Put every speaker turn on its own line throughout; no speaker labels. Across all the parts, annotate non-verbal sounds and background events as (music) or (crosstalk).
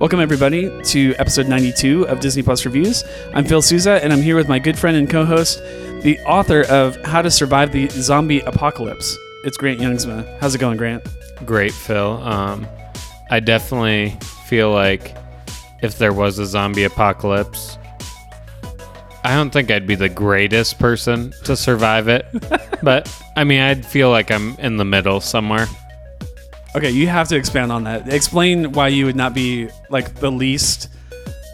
Welcome, everybody, to episode 92 of Disney Plus Reviews. I'm Phil Souza, and I'm here with my good friend and co host, the author of How to Survive the Zombie Apocalypse. It's Grant Youngsma. How's it going, Grant?
Great, Phil. Um, I definitely feel like if there was a zombie apocalypse, I don't think I'd be the greatest person to survive it. (laughs) but I mean, I'd feel like I'm in the middle somewhere.
Okay, you have to expand on that. Explain why you would not be like the least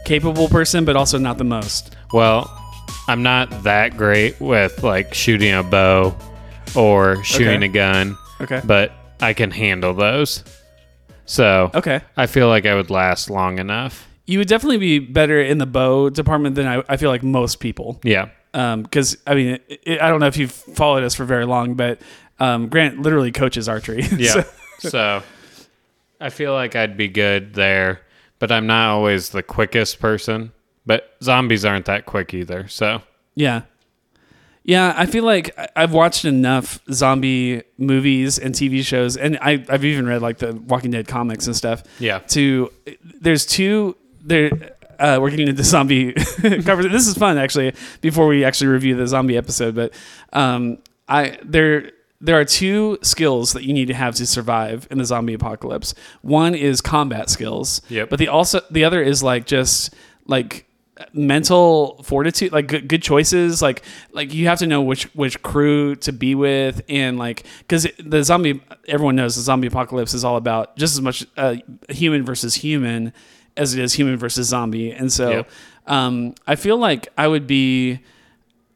capable person, but also not the most.
Well, I'm not that great with like shooting a bow or shooting
Okay.
a gun,
Okay.
but I can handle those. So
Okay.
I feel like I would last long enough.
You would definitely be better in the bow department than I, I feel like most people.
Yeah.
because I mean, it, it- I don't know if you've followed us for very long, but um, Grant literally coaches archery. (laughs)
Yeah.
So-
so I feel like I'd be good there, but I'm not always the quickest person. But zombies aren't that quick either. So
yeah, yeah. I feel like I've watched enough zombie movies and TV shows, and I, I've even read like the Walking Dead comics and stuff.
Yeah.
To there's two there. Uh, we're getting into (laughs) zombie (laughs) covers. This is fun actually. Before we actually review the zombie episode, but um, I there there are two skills that you need to have to survive in the zombie apocalypse. One is combat skills.
Yep.
But the also the other is like just like mental fortitude like good, good choices like like you have to know which which crew to be with and like because the zombie everyone knows the zombie apocalypse is all about just as much uh, human versus human as it is human versus zombie and so
Yep.
um i feel like i would be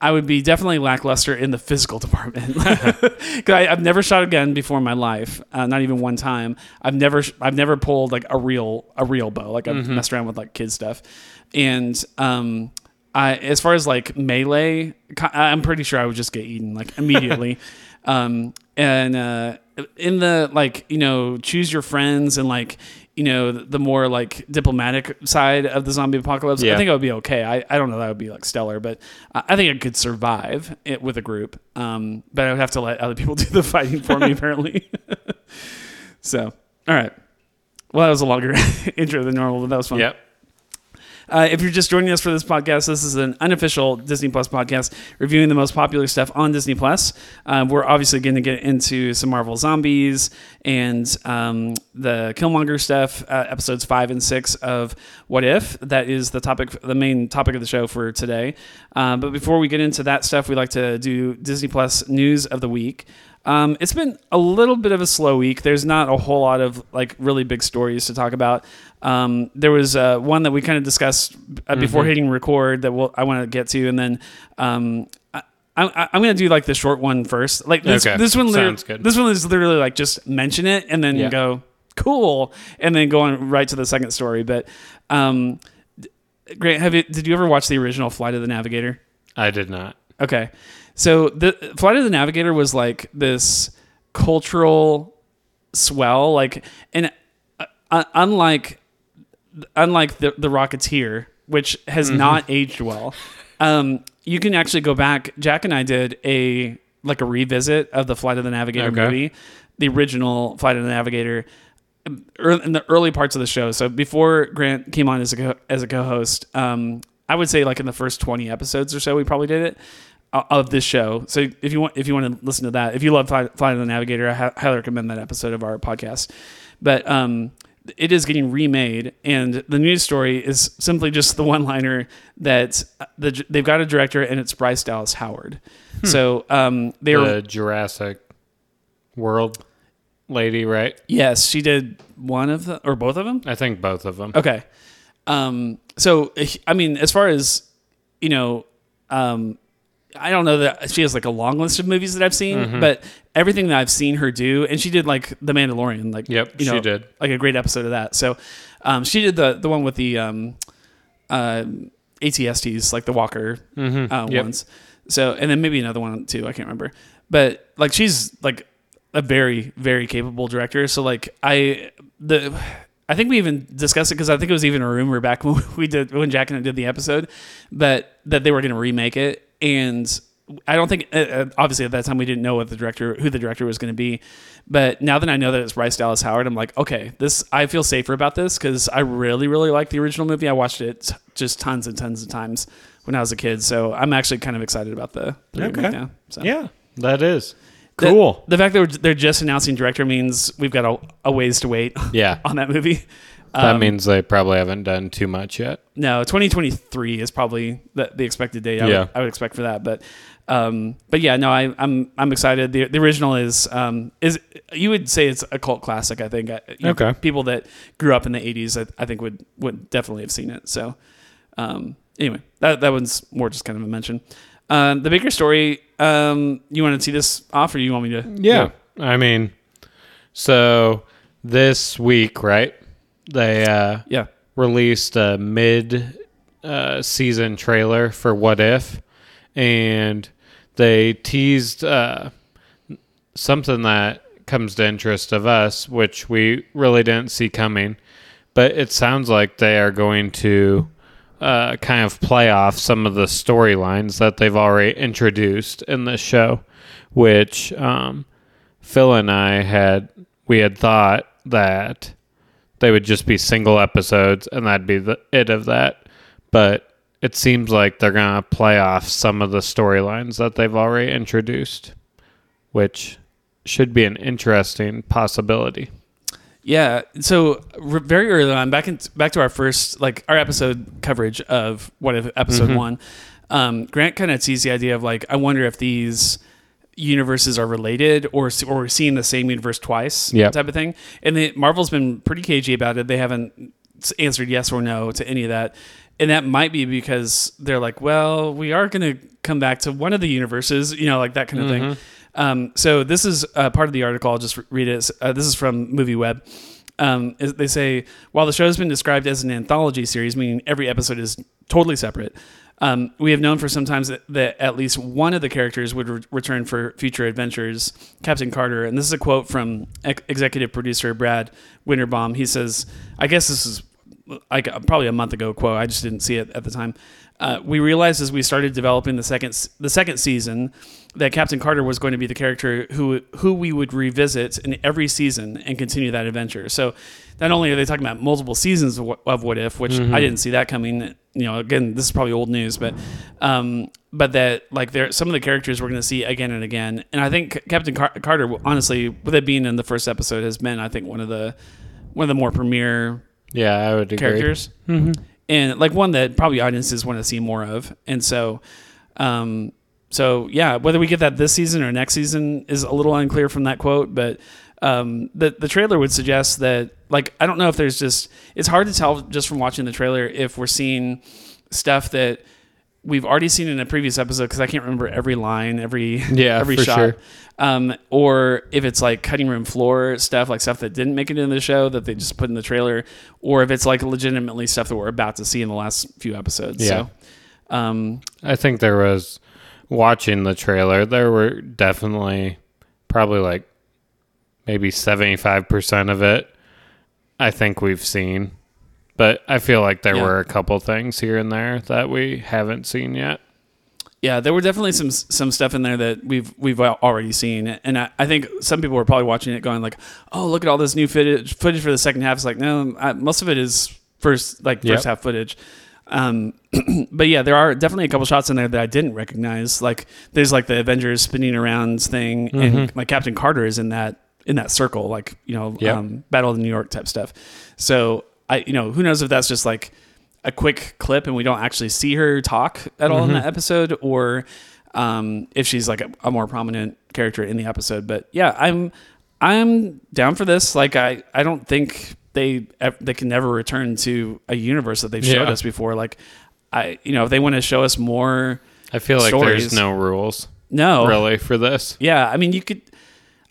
I would be definitely lackluster in the physical (laughs) department. (laughs) 'Cause I, I've never shot a gun before in my life, uh, not even one time. I've never, I've never pulled like a real, a real bow. Like I've messed around with like kid stuff, and um, I, as far as like melee, I'm pretty sure I would just get eaten like immediately. (laughs) um, and uh, in the like, you know, choose your friends and like, you know, the more like diplomatic side of the zombie apocalypse, I think I would be okay. I, I don't know that would be like stellar, but I I think I could survive it with a group. Um, but I would have to let other people (laughs) do the fighting for me, (laughs) apparently. (laughs) so, all right. Well, that was a longer intro than normal, but that was fun.
yep.
Uh, if you're just joining us for this podcast, this is an unofficial Disney Plus podcast reviewing the most popular stuff on Disney Plus. Um, we're obviously going to get into some Marvel Zombies and um, the Killmonger stuff, uh, episodes five and six of What If. That is the topic, the main topic of the show for today. Uh, but before we get into that stuff, we like to do Disney Plus news of the week. Um, it's been a little bit of a slow week. There's not a whole lot of like really big stories to talk about. Um, there was uh, one that we kind of discussed uh, before hitting record that we'll, I want to get to, and then um, I, I, I'm going to do like the short one first. Like this,
Okay.
this one,
Sounds good.
this one is literally like just mention it and then
Yeah.
go cool, and then go on right to the second story. But um, Grant, have you did you ever watch the original Flight of the Navigator?
I did not.
Okay. So the Flight of the Navigator was like this cultural swell, like, and uh, uh, unlike unlike the the Rocketeer, which has
Mm-hmm.
not aged well, um, you can actually go back. Jack and I did a like a revisit of the Flight of the Navigator
Okay.
movie, the original Flight of the Navigator. In the early parts of the show, so before Grant came on as a co- as a co-host, um, I would say like in the first twenty episodes or so, we probably did it uh, of this show. So if you want, if you want to listen to that, if you love Flight of the Navigator, I ha- highly recommend that episode of our podcast. But um, it is getting remade, and the news story is simply just the one-liner that uh, the, they've got a director, and it's Bryce Dallas Howard. So um, they were
The Jurassic World lady, right?
yes, she did one of the or both of them.
I think both of them.
Okay. Um, so, I mean, as far as, you know, um, I don't know that she has like a long list of movies that I've seen,
Mm-hmm.
but everything that I've seen her do, and she did like The Mandalorian, like
Yep,
you know,
she did.
like a great episode of that. So, Um, she did the the one with the um, uh, ATSTs, like the Walker uh,
Mm-hmm. Yep.
ones. So, and then maybe another one too. I can't remember. But like, she's like a very, very capable director. So, like, I the I think we even discussed it because I think it was even a rumor back (laughs) when we did when Jack and I did the episode, but that they were going to remake it, and I don't think uh, uh, obviously at that time we didn't know what the director who the director was going to be, but now that I know that it's Bryce Dallas Howard, I'm like, okay, this I feel safer about this because I really, really like the original movie. I watched it just tons and tons of times when I was a kid, so I'm actually kind of excited about the, the remake
Okay.
now. So.
Yeah, that is
The-
cool.
The, fact that they're just announcing director means we've got a, a ways to wait (laughs)
yeah,
on that movie.
that
Um,
means they probably haven't done too much yet.
No, 2023 is probably the, the expected date. I,
Yeah.
would, I would expect for that, but um, but yeah, no, I, I'm I'm excited. The, the original is um, is you would say it's a cult classic. I think. I- you know,
Okay.
people that grew up in the 80s, I, I think would would definitely have seen it. So um, anyway, that that one's more just kind of a mention. Uh, the bigger story. Um, you want to see this off, or you want me to?
Yeah. I mean, so this week, right? They uh,
Yeah.
released a mid uh, season trailer for What If, and they teased uh, something that comes to interest of us, which we really didn't see coming. But it sounds like they are going to uh, kind of play off some of the storylines that they've already introduced in this show, which um, Phil and I had we had thought that they would just be single episodes and that'd be the it of that. But it seems like they're gonna play off some of the storylines that they've already introduced, which should be an interesting possibility.
Yeah. So r- very early on, back in back to our first like our episode coverage of what if episode one, um, Grant kind of teased the idea of like I wonder if these universes are related or or we're seeing the same universe twice
Yep.
type of thing. And the, Marvel's been pretty cagey about it. They haven't answered yes or no to any of that. And that might be because they're like, well, we are going to come back to one of the universes, you know, like that kind of thing. Um, so this is uh, part of the article. I'll just read it. Uh, this is from MovieWeb. Um, they say while the show has been described as an anthology series, meaning every episode is totally separate, um, we have known for some time that, that at least one of the characters would re- return for future adventures. Captain Carter, and this is a quote from ex- executive producer Brad Winderbaum. He says, "I guess this is like probably a month ago quote. I just didn't see it at the time. Uh, we realized as we started developing the second the second season that Captain Carter was going to be the character who who we would revisit in every season and continue that adventure. So not only are they talking about multiple seasons of What, of what If, which I didn't see that coming. You know, again, this is probably old news, but um, but that like there some of the characters we're going to see again and again. And I think Captain Car- Carter, honestly, with it being in the first episode, has been I think one of the one of the more premier
Yeah, I would agree.
characters, and like one that probably audiences want to see more of. And so, um, so yeah, whether we get that this season or next season is a little unclear from that quote, but um, the the trailer would suggest that like I don't know if there's just it's hard to tell just from watching the trailer if we're seeing stuff that we've already seen in a previous episode because I can't remember every line, every (laughs)
Yeah,
every
for
shot.
sure.
Um, or if it's like cutting room floor stuff, like stuff that didn't make it into the show that they just put in the trailer, or if it's like legitimately stuff that we're about to see in the last few episodes.
Yeah.
So, um,
I think there was watching the trailer. There were definitely probably like maybe seventy five percent of it. I think we've seen, but I feel like there
Yeah.
were a couple things here and there that we haven't seen yet.
yeah, there were definitely some some stuff in there that we've we've already seen, and I, I think some people were probably watching it going like, "Oh, look at all this new footage footage for the second half." It's like, no, I, most of it is first like
Yep.
first half footage. Um, (clears throat) but yeah, there are definitely a couple shots in there that I didn't recognize. Like there's like the Avengers spinning around thing, and like Captain Carter is in that in that circle, like you know,
Yep.
um, Battle of New York type stuff. So I, you know, who knows if that's just like a quick clip and we don't actually see her talk at all in that episode, or um, if she's like a, a more prominent character in the episode. But yeah, I'm I'm down for this. Like I I don't think they they can never return to a universe that they've showed
Yeah.
us before. Like I you know if they want to show us more,
I feel like
Stories.
there's no rules
no,
really for this.
yeah, I mean, you could.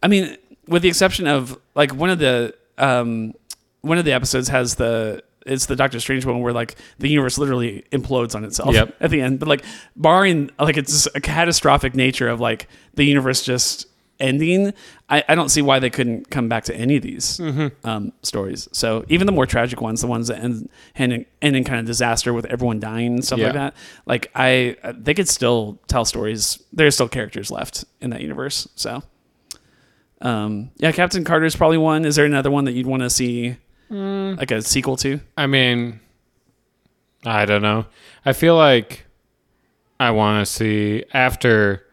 I mean, with the exception of like one of the um, one of the episodes has the it's the Doctor Strange one where like the universe literally implodes on itself
Yep.
at the end. But like barring like it's a catastrophic nature of like the universe just ending, I, I don't see why they couldn't come back to any of these um, stories. So even the more tragic ones, the ones that end, end, in- end in kind of disaster with everyone dying and stuff like that, like I they could still tell stories. There's still characters left in that universe. So um, yeah, Captain Carter is probably one. Is there another one that you'd want to see like a sequel to?
I mean, I don't know. I feel like I want to see after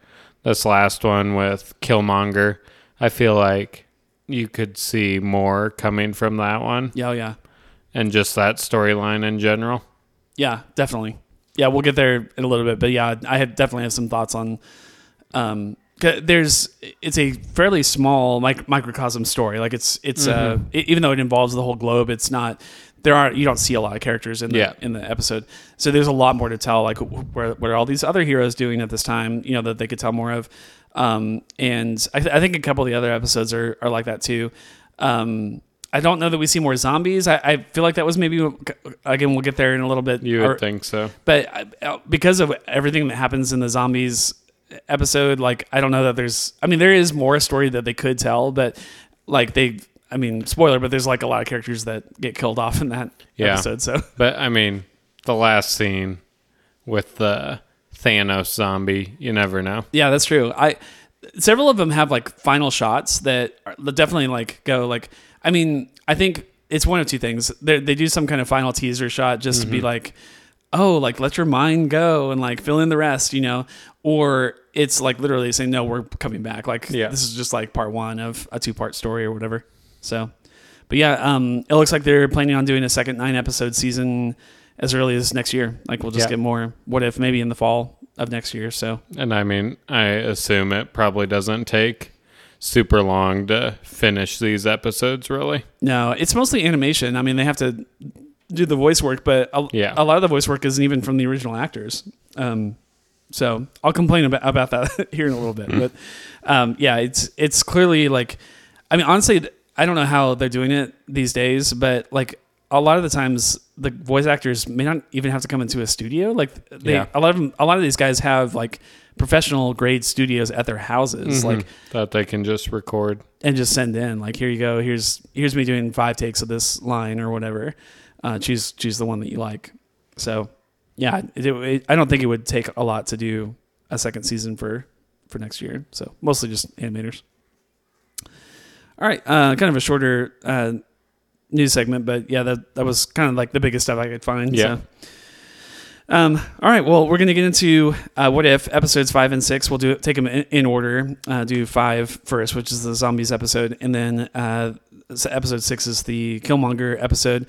this last one with Killmonger. I feel like you could see more coming from that one
Yeah, oh, yeah.
and just that storyline in general.
Yeah, definitely. Yeah, we'll get there in a little bit, but yeah, I have definitely have some thoughts on. Um, there's it's a fairly small mic- microcosm story. Like it's it's uh e- even though it involves the whole globe, it's not there are you don't see a lot of characters in the
Yeah.
in the episode. So there's a lot more to tell. Like wh- where what are all these other heroes doing at this time? You know that they could tell more of. Um, and I, th- I think a couple of the other episodes are are like that too. Um, I don't know that we see more zombies. I, I feel like that was maybe again we'll get there in a little bit.
You would
Or-
think so.
but uh, because of everything that happens in the zombies episode, like I don't know that there's. I mean, there is more story that they could tell, but like they, I mean, spoiler, but there's like a lot of characters that get killed off in that
Yeah.
episode. So (laughs)
But I mean, the last scene with the Thanos zombie, you never know.
yeah, that's true. I several of them have like final shots that, are, that definitely like go like. I mean, I think it's one of two things. They they do some kind of final teaser shot just to be mm-hmm. like. Oh, like let your mind go and like fill in the rest, you know, or it's like literally saying, no, we're coming back. Like
Yeah.
this is just like part one of a two part story or whatever. So, but yeah, um, it looks like they're planning on doing a second nine episode season as early as next year. Like we'll just
Yeah.
get more. What if maybe in the fall of next year? So
And I mean, I assume it probably doesn't take super long to finish these episodes, really.
no, it's mostly animation. I mean, they have to do the voice work, but a,
Yeah.
a lot of the voice work isn't even from the original actors. Um, so I'll complain about, about that (laughs) here in a little bit. But um, yeah, it's it's clearly like, I mean, honestly, I don't know how they're doing it these days, but like a lot of the times, the voice actors may not even have to come into a studio. Like they,
Yeah.
a lot of them, a lot of these guys have like professional grade studios at their houses, like
that they can just record.
and just send in like here you go here's here's me doing five takes of this line or whatever uh, choose choose the one that you like so yeah it, it, i don't think it would take a lot to do a second season for for next year so mostly just animators all right uh, kind of a shorter uh, news segment but yeah that that was kind of like the biggest stuff i could find
Yeah.
so. Um, all right. Well, we're going to get into uh, what if episodes five and six. We'll do take them in, in order. Uh, do five first, which is the zombies episode, and then uh, episode six is the Killmonger episode.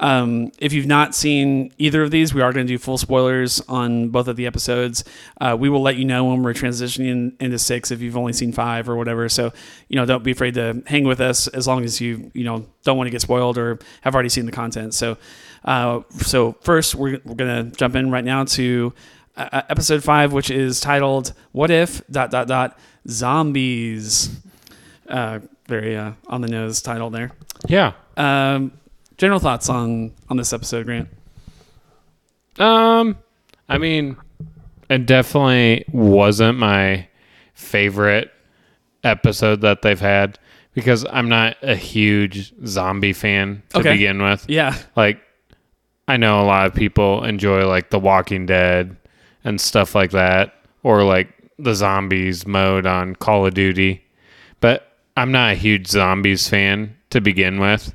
Um, if you've not seen either of these, we are going to do full spoilers on both of the episodes. Uh, we will let you know when we're transitioning into six if you've only seen five or whatever. So, you know, don't be afraid to hang with us as long as you, you know, don't want to get spoiled or have already seen the content. So, uh, so first, we're, we're going to jump in right now to uh, episode five, which is titled "What If dot dot dot Zombies." Uh, very uh, on the nose title there.
Yeah.
Um, general thoughts on on this episode, Grant?
Um, I mean, it definitely wasn't my favorite episode that they've had because I'm not a huge zombie fan to
Okay.
begin with.
Yeah,
Like, I know a lot of people enjoy like The Walking Dead and stuff like that, or like the zombies mode on Call of Duty, but I'm not a huge zombies fan to begin with.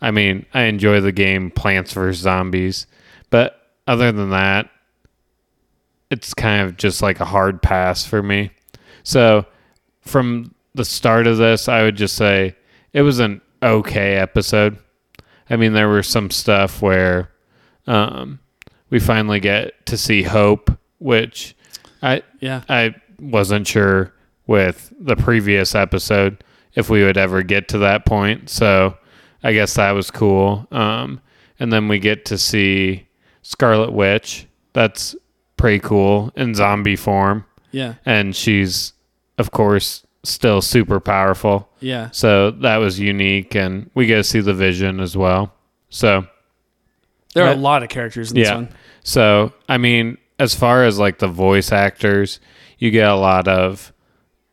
I mean, I enjoy the game Plants vs. Zombies, but other than that, it's kind of just like a hard pass for me. So, from the start of this, I would just say it was an okay episode. I mean, there were some stuff where um, we finally get to see Hope, which I
yeah,
I wasn't sure with the previous episode if we would ever get to that point. So I guess that was cool. Um, and then we get to see Scarlet Witch. That's pretty cool in zombie form.
yeah,
And she's, of course, still super powerful.
Yeah.
So that was unique, and we get to see the vision as well. So
There are a lot of characters in this
yeah.
one.
So I mean, as far as like the voice actors, you get a lot of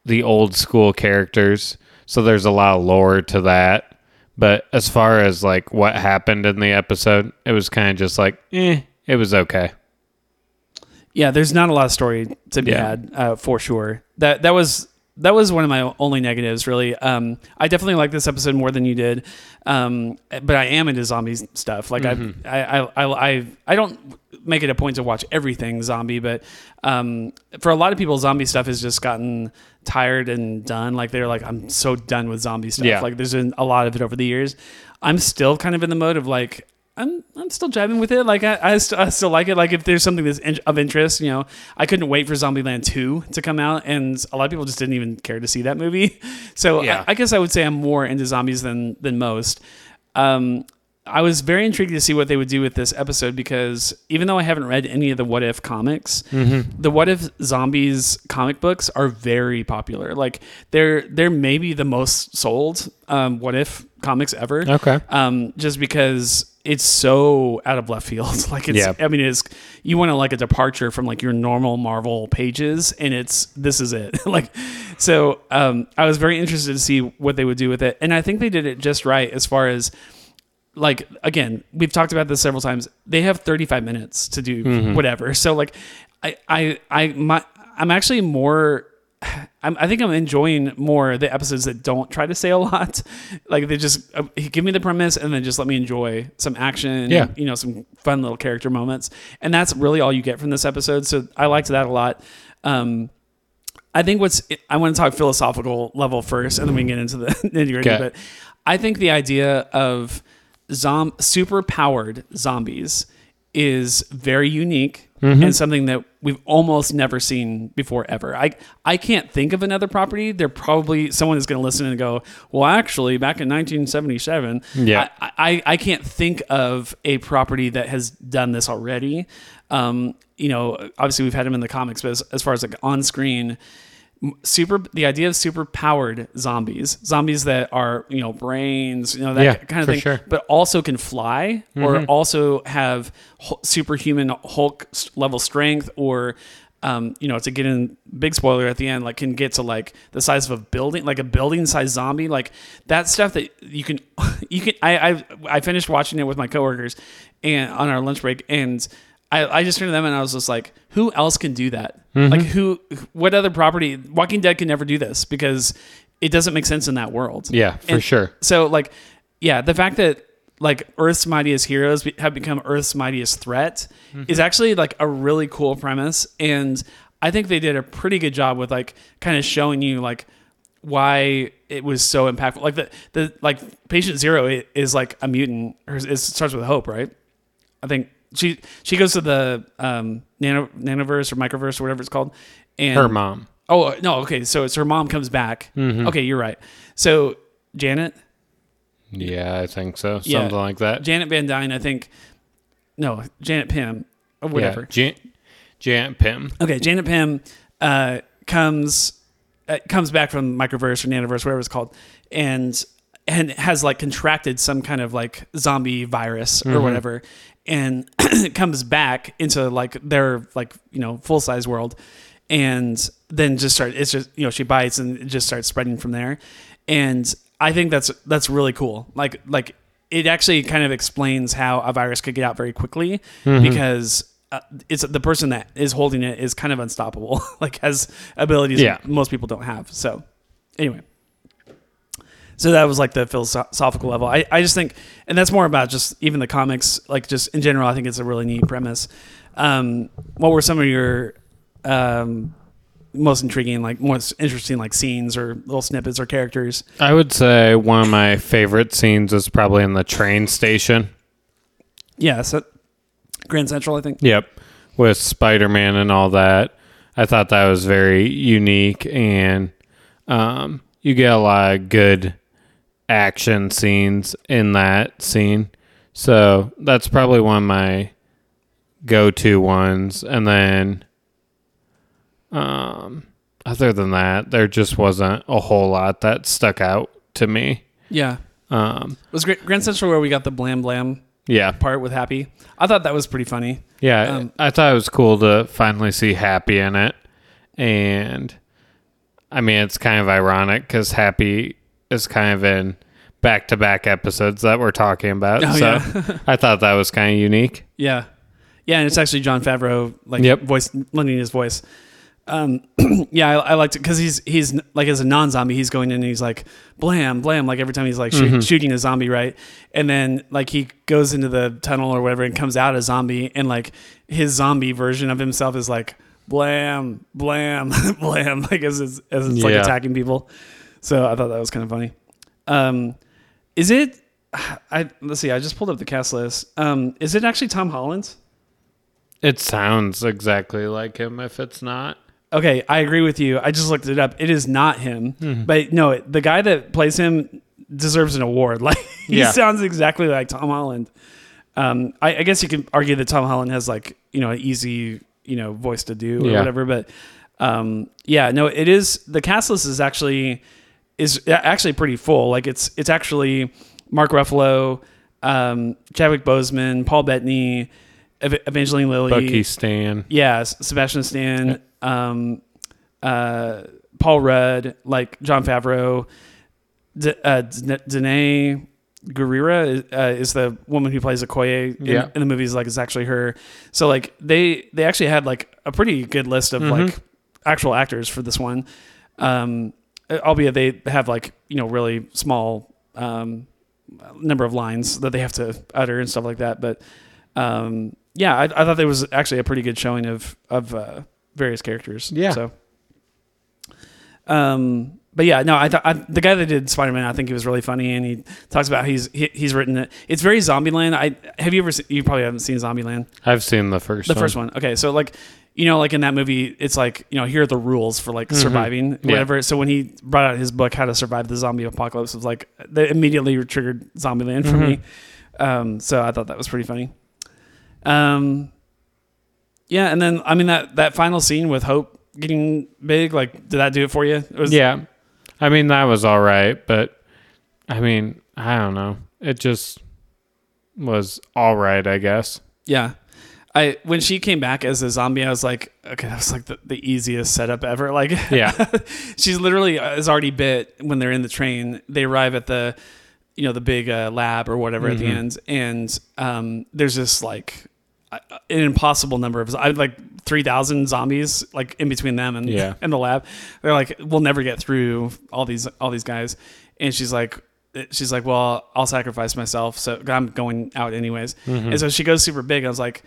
the old school characters. So there's a lot of lore to that. But as far as like what happened in the episode, it was kind of just like, eh, it was okay.
Yeah, there's not a lot of story to be
Yeah.
had uh, for sure. That that was that was one of my only negatives. Really, um, I definitely like this episode more than you did, um, but I am into zombie stuff. Like
Mm-hmm.
I, I, I, I, I don't make it a point to watch everything zombie, but um, for a lot of people, zombie stuff has just gotten tired and done. Like they're like, I'm so done with zombie stuff.
Yeah.
Like there's been a lot of it over the years. I'm still kind of in the mode of like. I'm I'm still jiving with it. Like I I, st- I still like it. Like if there's something that's in- of interest, you know, I couldn't wait for Zombieland two to come out, and a lot of people just didn't even care to see that movie. (laughs) So
Yeah.
I, I guess I would say I'm more into zombies than than most. Um, I was very intrigued to see what they would do with this episode because even though I haven't read any of the What If comics, the What If Zombies comic books are very popular. Like they're they're maybe the most sold um, What If comics ever.
Okay.
Um, just because it's so out of left field. (laughs) like it's
Yeah.
I mean it's you want to like a departure from like your normal Marvel pages and it's this is it. (laughs) like so um I was very interested to see what they would do with it. And I think they did it just right as far as like again, we've talked about this several times. They have 35 minutes to do whatever. So like I I I my I'm actually more I think I'm enjoying more the episodes that don't try to say a lot. (laughs) Like they just uh, give me the premise and then just let me enjoy some action.
Yeah.
you know, some fun little character moments, and that's really all you get from this episode. So I liked that a lot. Um, I think what's I want to talk philosophical level first, and then we can get into the (laughs) nitty gritty.
Okay.
But I think the idea of zom super powered zombies is very unique and something that we've almost never seen before ever. I I can't think of another property. There probably someone is going to listen and go, well, actually, back in 1977,
Yeah.
I, I I can't think of a property that has done this already. Um, you know, obviously we've had them in the comics, but as, as far as like on screen, super the idea of super powered zombies zombies that are you know brains you know that
Yeah,
kind of thing
sure.
but also can fly or also have superhuman hulk level strength or um, you know to get in big spoiler at the end like can get to like the size of a building like a building size zombie like that stuff that you can (laughs) you can I, I i finished watching it with my coworkers and on our lunch break and I, I just turned to them and I was just like, who else can do that?
Mm-hmm.
Like who, what other property? Walking Dead can never do this because it doesn't make sense in that world.
Yeah, for
And
sure.
So like, yeah, the fact that like Earth's mightiest heroes have become Earth's mightiest threat
Mm-hmm.
is actually like a really cool premise, and I think they did a pretty good job with like kind of showing you like why it was so impactful. Like the the like patient zero is like a mutant. Or it starts with hope, right? I think she she goes to the um nano nanoverse or microverse or whatever it's called. And
Her mom.
Oh no, okay. So it's her mom comes back.
Mm-hmm.
Okay, you're right. So Janet,
Yeah, I think so.
Yeah.
Something like that.
Janet Van Dyne, I think. No, Janet Pym or whatever.
Yeah. Jan- Janet Pym.
Okay, Janet Pym uh, comes uh, comes back from microverse or nanoverse, whatever it's called, and and has like contracted some kind of like zombie virus or whatever, and (clears throat) comes back into like their like you know full size world, and then just start. It's just you know she bites and it just starts spreading from there, and I think that's that's really cool. Like like it actually kind of explains how a virus could get out very quickly because uh, it's the person that is holding it is kind of unstoppable. (laughs) like has abilities
Yeah.
most people don't have. So anyway, so that was like the philosophical level. I, I just think, and that's more about just even the comics, like just in general. I think it's a really neat premise. Um, what were some of your um, most intriguing, like most interesting, like scenes or little snippets or characters?
I would say one of my favorite scenes is probably in the train station.
Yeah, so Grand Central, I think.
Yep. With Spider Man and all that. I thought that was very unique and um, you get a lot of good action scenes in that scene. So that's probably one of my go to ones. And then um, other than that, there just wasn't a whole lot that stuck out to me.
Yeah.
Um,
Was Grand Central where we got the blam blam
yeah,
part with Happy? I thought that was pretty funny.
yeah.
Um,
I thought it was cool to finally see Happy in it, and I mean, it's kind of ironic because Happy is kind of in back-to-back episodes that we're talking about.
Oh,
so
yeah. (laughs)
I thought that was kind of unique.
Yeah. Yeah, and it's actually Jon Favreau like
Yep.
voice lending his voice. Um, (clears throat) yeah, I, I liked it because he's he's like as a non-zombie, he's going in and he's like blam blam like every time he's like shoot, shooting a zombie, right? And then like he goes into the tunnel or whatever and comes out a zombie, and like his zombie version of himself is like blam blam (laughs) blam like as it's, as it's like
Yeah.
attacking people. So I thought that was kind of funny. Um, is it? I let's see. I just pulled up the cast list. Um, is it actually Tom Holland?
It sounds exactly like him. If it's not,
Okay, I agree with you. I just looked it up. It is not him,
Hmm.
but no, the guy that plays him deserves an award. (laughs) Like he
Yeah.
sounds exactly like Tom Holland. Um, I, I guess you can argue that Tom Holland has like you know an easy you know voice to do or
Yeah.
whatever, but um, yeah, no, it is the cast list is actually is actually pretty full. Like it's it's actually Mark Ruffalo, um, Chadwick Boseman, Paul Bettany, Ev- Evangeline Lilly,
Bucky Stan.
yeah, Sebastian Stan, um, uh, Paul Rudd, like Jon Favreau, D- uh, D- Danai Gurira is, uh, is the woman who plays Okoye in,
Yeah.
in the movies. Like, it's actually her. So, like, they they actually had like a pretty good list of like actual actors for this one. Um, albeit they have like you know really small um, number of lines that they have to utter and stuff like that. But um, yeah, I, I thought there was actually a pretty good showing of of uh, various characters.
Yeah.
So, um, but yeah, no, I thought I, the guy that did Spider Man, I think he was really funny, and he talks about he's he, he's written it. It's very Zombieland. I have you ever seen, you probably haven't seen Zombieland.
I've seen the first.
The
one.
first one. Okay, so like you know, like in that movie, it's like you know, here are the rules for like surviving,
Mm-hmm. Yeah.
whatever. So when he brought out his book, How to Survive the Zombie Apocalypse, it was like that immediately triggered Zombieland for me.
Mm-hmm.
Um, so I thought that was pretty funny. Um, yeah, and then I mean that that final scene with Hope getting big, like, did that do it for you? It was,
Yeah, I mean that was all right, but I mean I don't know. It just was all right, I guess.
Yeah. I when she came back as a zombie, I was like, okay, that was like the, the easiest setup ever. (laughs) Like,
Yeah. (laughs)
she's literally uh, is already bit when they're in the train. They arrive at the, you know, the big uh, lab or whatever at the
Mm-hmm.
end, and um, there's this like uh, an impossible number of I like three thousand zombies like in between them and
Yeah. (laughs)
and the lab. They're like, we'll never get through all these all these guys, and she's like. She's like, well, I'll sacrifice myself, so I'm going out anyways.
Mm-hmm.
And so she goes super big. I was like,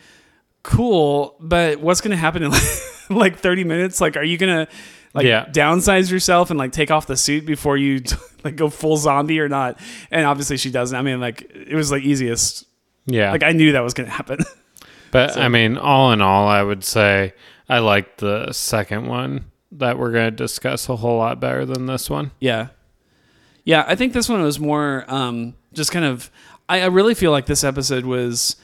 cool, but what's going to happen in like, (laughs) like 30 minutes? Like, are you going to like
Yeah.
downsize yourself and like take off the suit before you (laughs) like go full zombie or not? And obviously she doesn't. I mean, like it was like easiest.
Yeah.
Like I knew that was going to happen. (laughs)
but I mean, all in all, I would say I liked the second one that we're going to discuss a whole lot better than this one.
yeah. Yeah. I think this one was more um, just kind of, I, I really feel like this episode was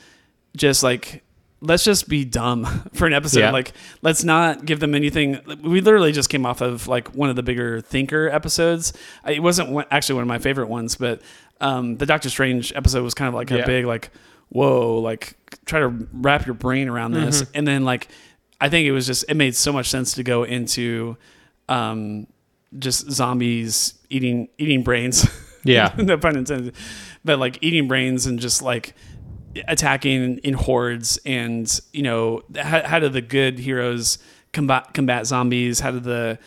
just like, let's just be dumb (laughs) for an episode.
Yeah.
Like, let's not give them anything. We literally just came off of like one of the bigger thinker episodes. It wasn't one, actually one of my favorite ones, but um, the Doctor Strange episode was kind of like a big like, whoa, like try to wrap your brain around this,
Mm-hmm.
and then like, I think it was just it made so much sense to go into, um, just zombies eating eating brains. (laughs)
Yeah.
no pun intended. But like eating brains and just like attacking in hordes and you know how, how do the good heroes combat combat zombies? How do the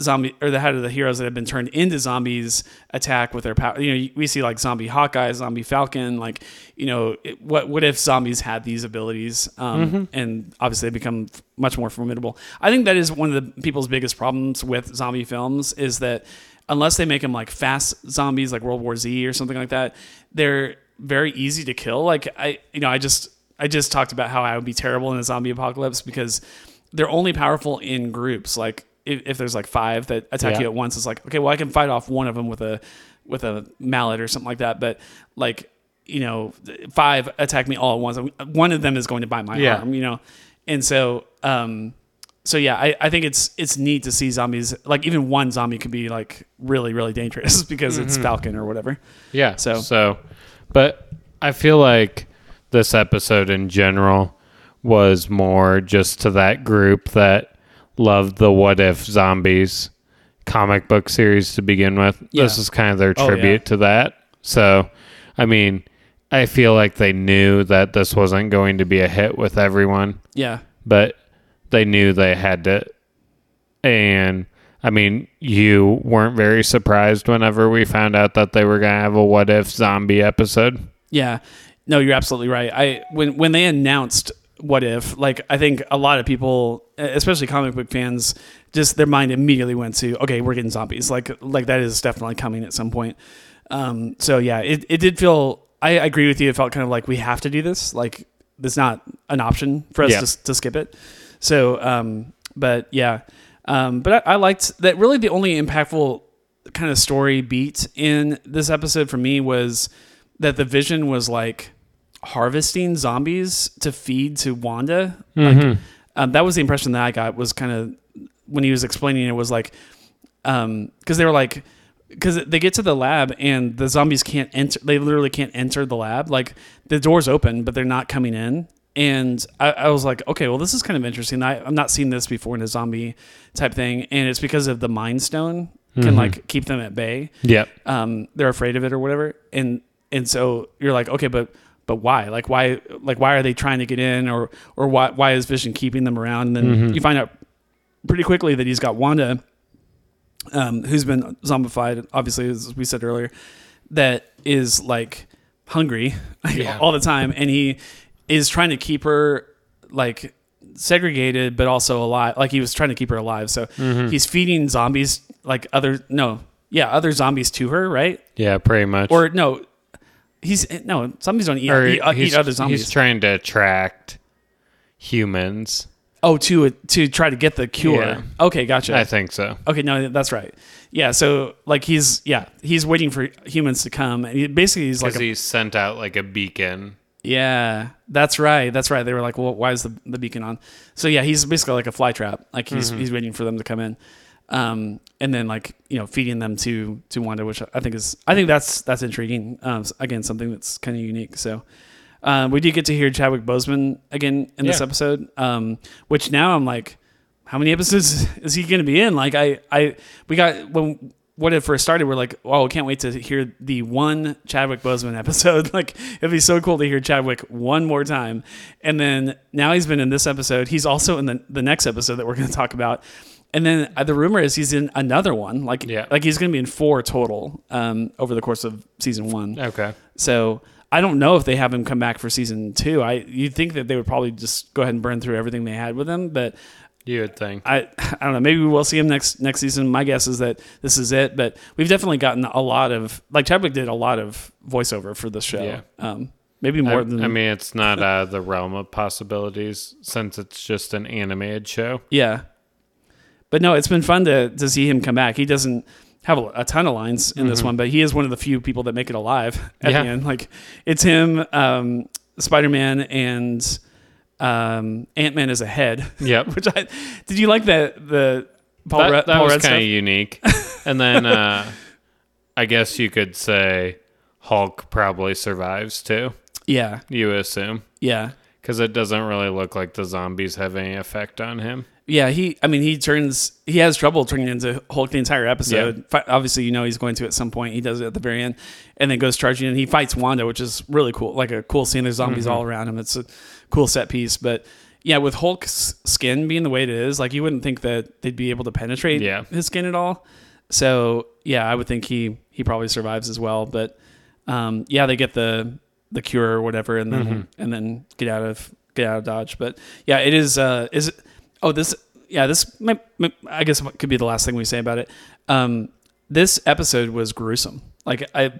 zombie or the how do the heroes that have been turned into zombies attack with their power you know we see like zombie hawkeye zombie falcon like you know it, what what if zombies had these abilities? Um, and obviously they become much more formidable. I think that is one of the people's biggest problems with zombie films is that unless they make them like fast zombies like World War Z or something like that, they're very easy to kill. Like I you know, I just I just talked about how I would be terrible in a zombie apocalypse because they're only powerful in groups. Like if, if there's like five that attack
Yeah.
you at once, it's like, okay, well I can fight off one of them with a with a mallet or something like that. But like, you know, five attack me all at once. One of them is going to bite my
Yeah.
arm, you know? And so um so yeah, I, I think it's it's neat to see zombies like even one zombie could be like really really dangerous (laughs) because it's Falcon or whatever.
Yeah.
So-
so, but I feel like this episode in general was more just to that group that loved the What If Zombies comic book series to begin with. This is kind of their
Oh,
tribute
yeah.
to that. So, I mean, I feel like they knew that this wasn't going to be a hit with everyone,
Yeah,
but they knew they had to. And I mean, you weren't very surprised whenever we found out that they were going to have a What If zombie episode.
yeah. No, you're absolutely right. I when when they announced what if, like I think a lot of people, especially comic book fans, just their mind immediately went to okay, we're getting zombies. Like like that is definitely coming at some point. Um, so yeah, it, it did feel. I agree with you. It felt kind of like we have to do this. Like there's not an option for us
Yeah.
to, to skip it. So, um, but yeah, um, but I, I liked that. Really, the only impactful kind of story beat in this episode for me was that the vision was like harvesting zombies to feed to Wanda. Like, um, that was the impression that I got. Was kind of when he was explaining it was like, um, because they were like. Because they get to the lab and the zombies can't enter. They literally can't enter the lab. Like the door's open, but they're not coming in. And I, I was like, okay, well, this is kind of interesting. I, I'm not seeing this before in a zombie type thing, and it's because of the Mind Stone can like keep them at bay
Yeah,
um, they're afraid of it or whatever. And and so you're like, okay, but but why? Like why? Like why are they trying to get in, or or why why is Vision keeping them around? And then you find out pretty quickly that he's got Wanda, um, who's been zombified, obviously as we said earlier, that is like hungry
Yeah.
all the time, and he is trying to keep her like segregated but also alive like he was trying to keep her alive so he's feeding zombies like other no yeah other zombies to her right
Yeah, pretty much.
or no he's no zombies don't eat,
Or
eat, uh, eat other zombies
he's trying to attract humans.
oh to to try to get the cure
Yeah.
okay gotcha
I think so.
okay no that's right yeah so like he's yeah he's waiting for humans to come and he, basically he's like a,
he sent out like a beacon.
Yeah that's right that's right. They were like well why is the, the beacon on? So yeah he's basically like a fly trap. Like he's
Mm-hmm.
he's waiting for them to come in. Um and then like you know feeding them to to wanda which i think is i think that's that's intriguing. Um again something that's kind of unique so. Um, we did get to hear Chadwick Boseman again in this episode, um, which now I'm like, how many episodes (laughs) is he going to be in? Like, I, I, we got when what it first started, we're like, oh, I can't wait to hear the one Chadwick Boseman (laughs) episode. like, it'd be so cool to hear Chadwick one more time. And then now he's been in this episode. He's also in the the next episode that we're going to talk about. And then uh, the rumor is he's in another one. Like,
Yeah.
like he's going to be in four total um, over the course of season one.
Okay.
So I don't know if they have him come back for season two. I you'd think that they would probably just go ahead and burn through everything they had with him, but
You would think.
I I don't know. Maybe we will see him next next season. My guess is that this is it. But we've definitely gotten a lot of like Chadwick did a lot of voiceover for the show.
Yeah.
Um, maybe more
I,
than
I mean, it's not out of the realm of possibilities since it's just an animated show.
yeah. But no, it's been fun to to see him come back. He doesn't have a, a ton of lines in this one, but he is one of the few people that make it alive at
Mm-hmm. Yeah.
the end. Like it's him, um, Spider Man, and um, Ant Man is a head.
Yep. (laughs)
Which I did you like that the Paul
that
Rudd,
that
Paul
was kind of unique. And then uh, I guess you could say Hulk probably survives too.
Yeah,
You assume
yeah,
because it doesn't really look like the zombies have any effect on him.
yeah. He, I mean, he turns. He has trouble turning into Hulk the entire episode. Fi- Obviously, you know he's going to at some point. He does it at the very end, and then goes charging and he fights Wanda, which is really cool. Like a cool scene. There's zombies all around him. It's a cool set piece, but. Yeah, with Hulk's skin being the way it is, like you wouldn't think that they'd be able to penetrate
Yeah.
his skin at all. So yeah, I would think he he probably survives as well. But um, yeah, they get the the cure or whatever, and then and then get out of get out of Dodge. But yeah, it is. Uh, is it, oh this yeah this might, might- I guess could be the last thing we say about it. Um, this episode was gruesome, like I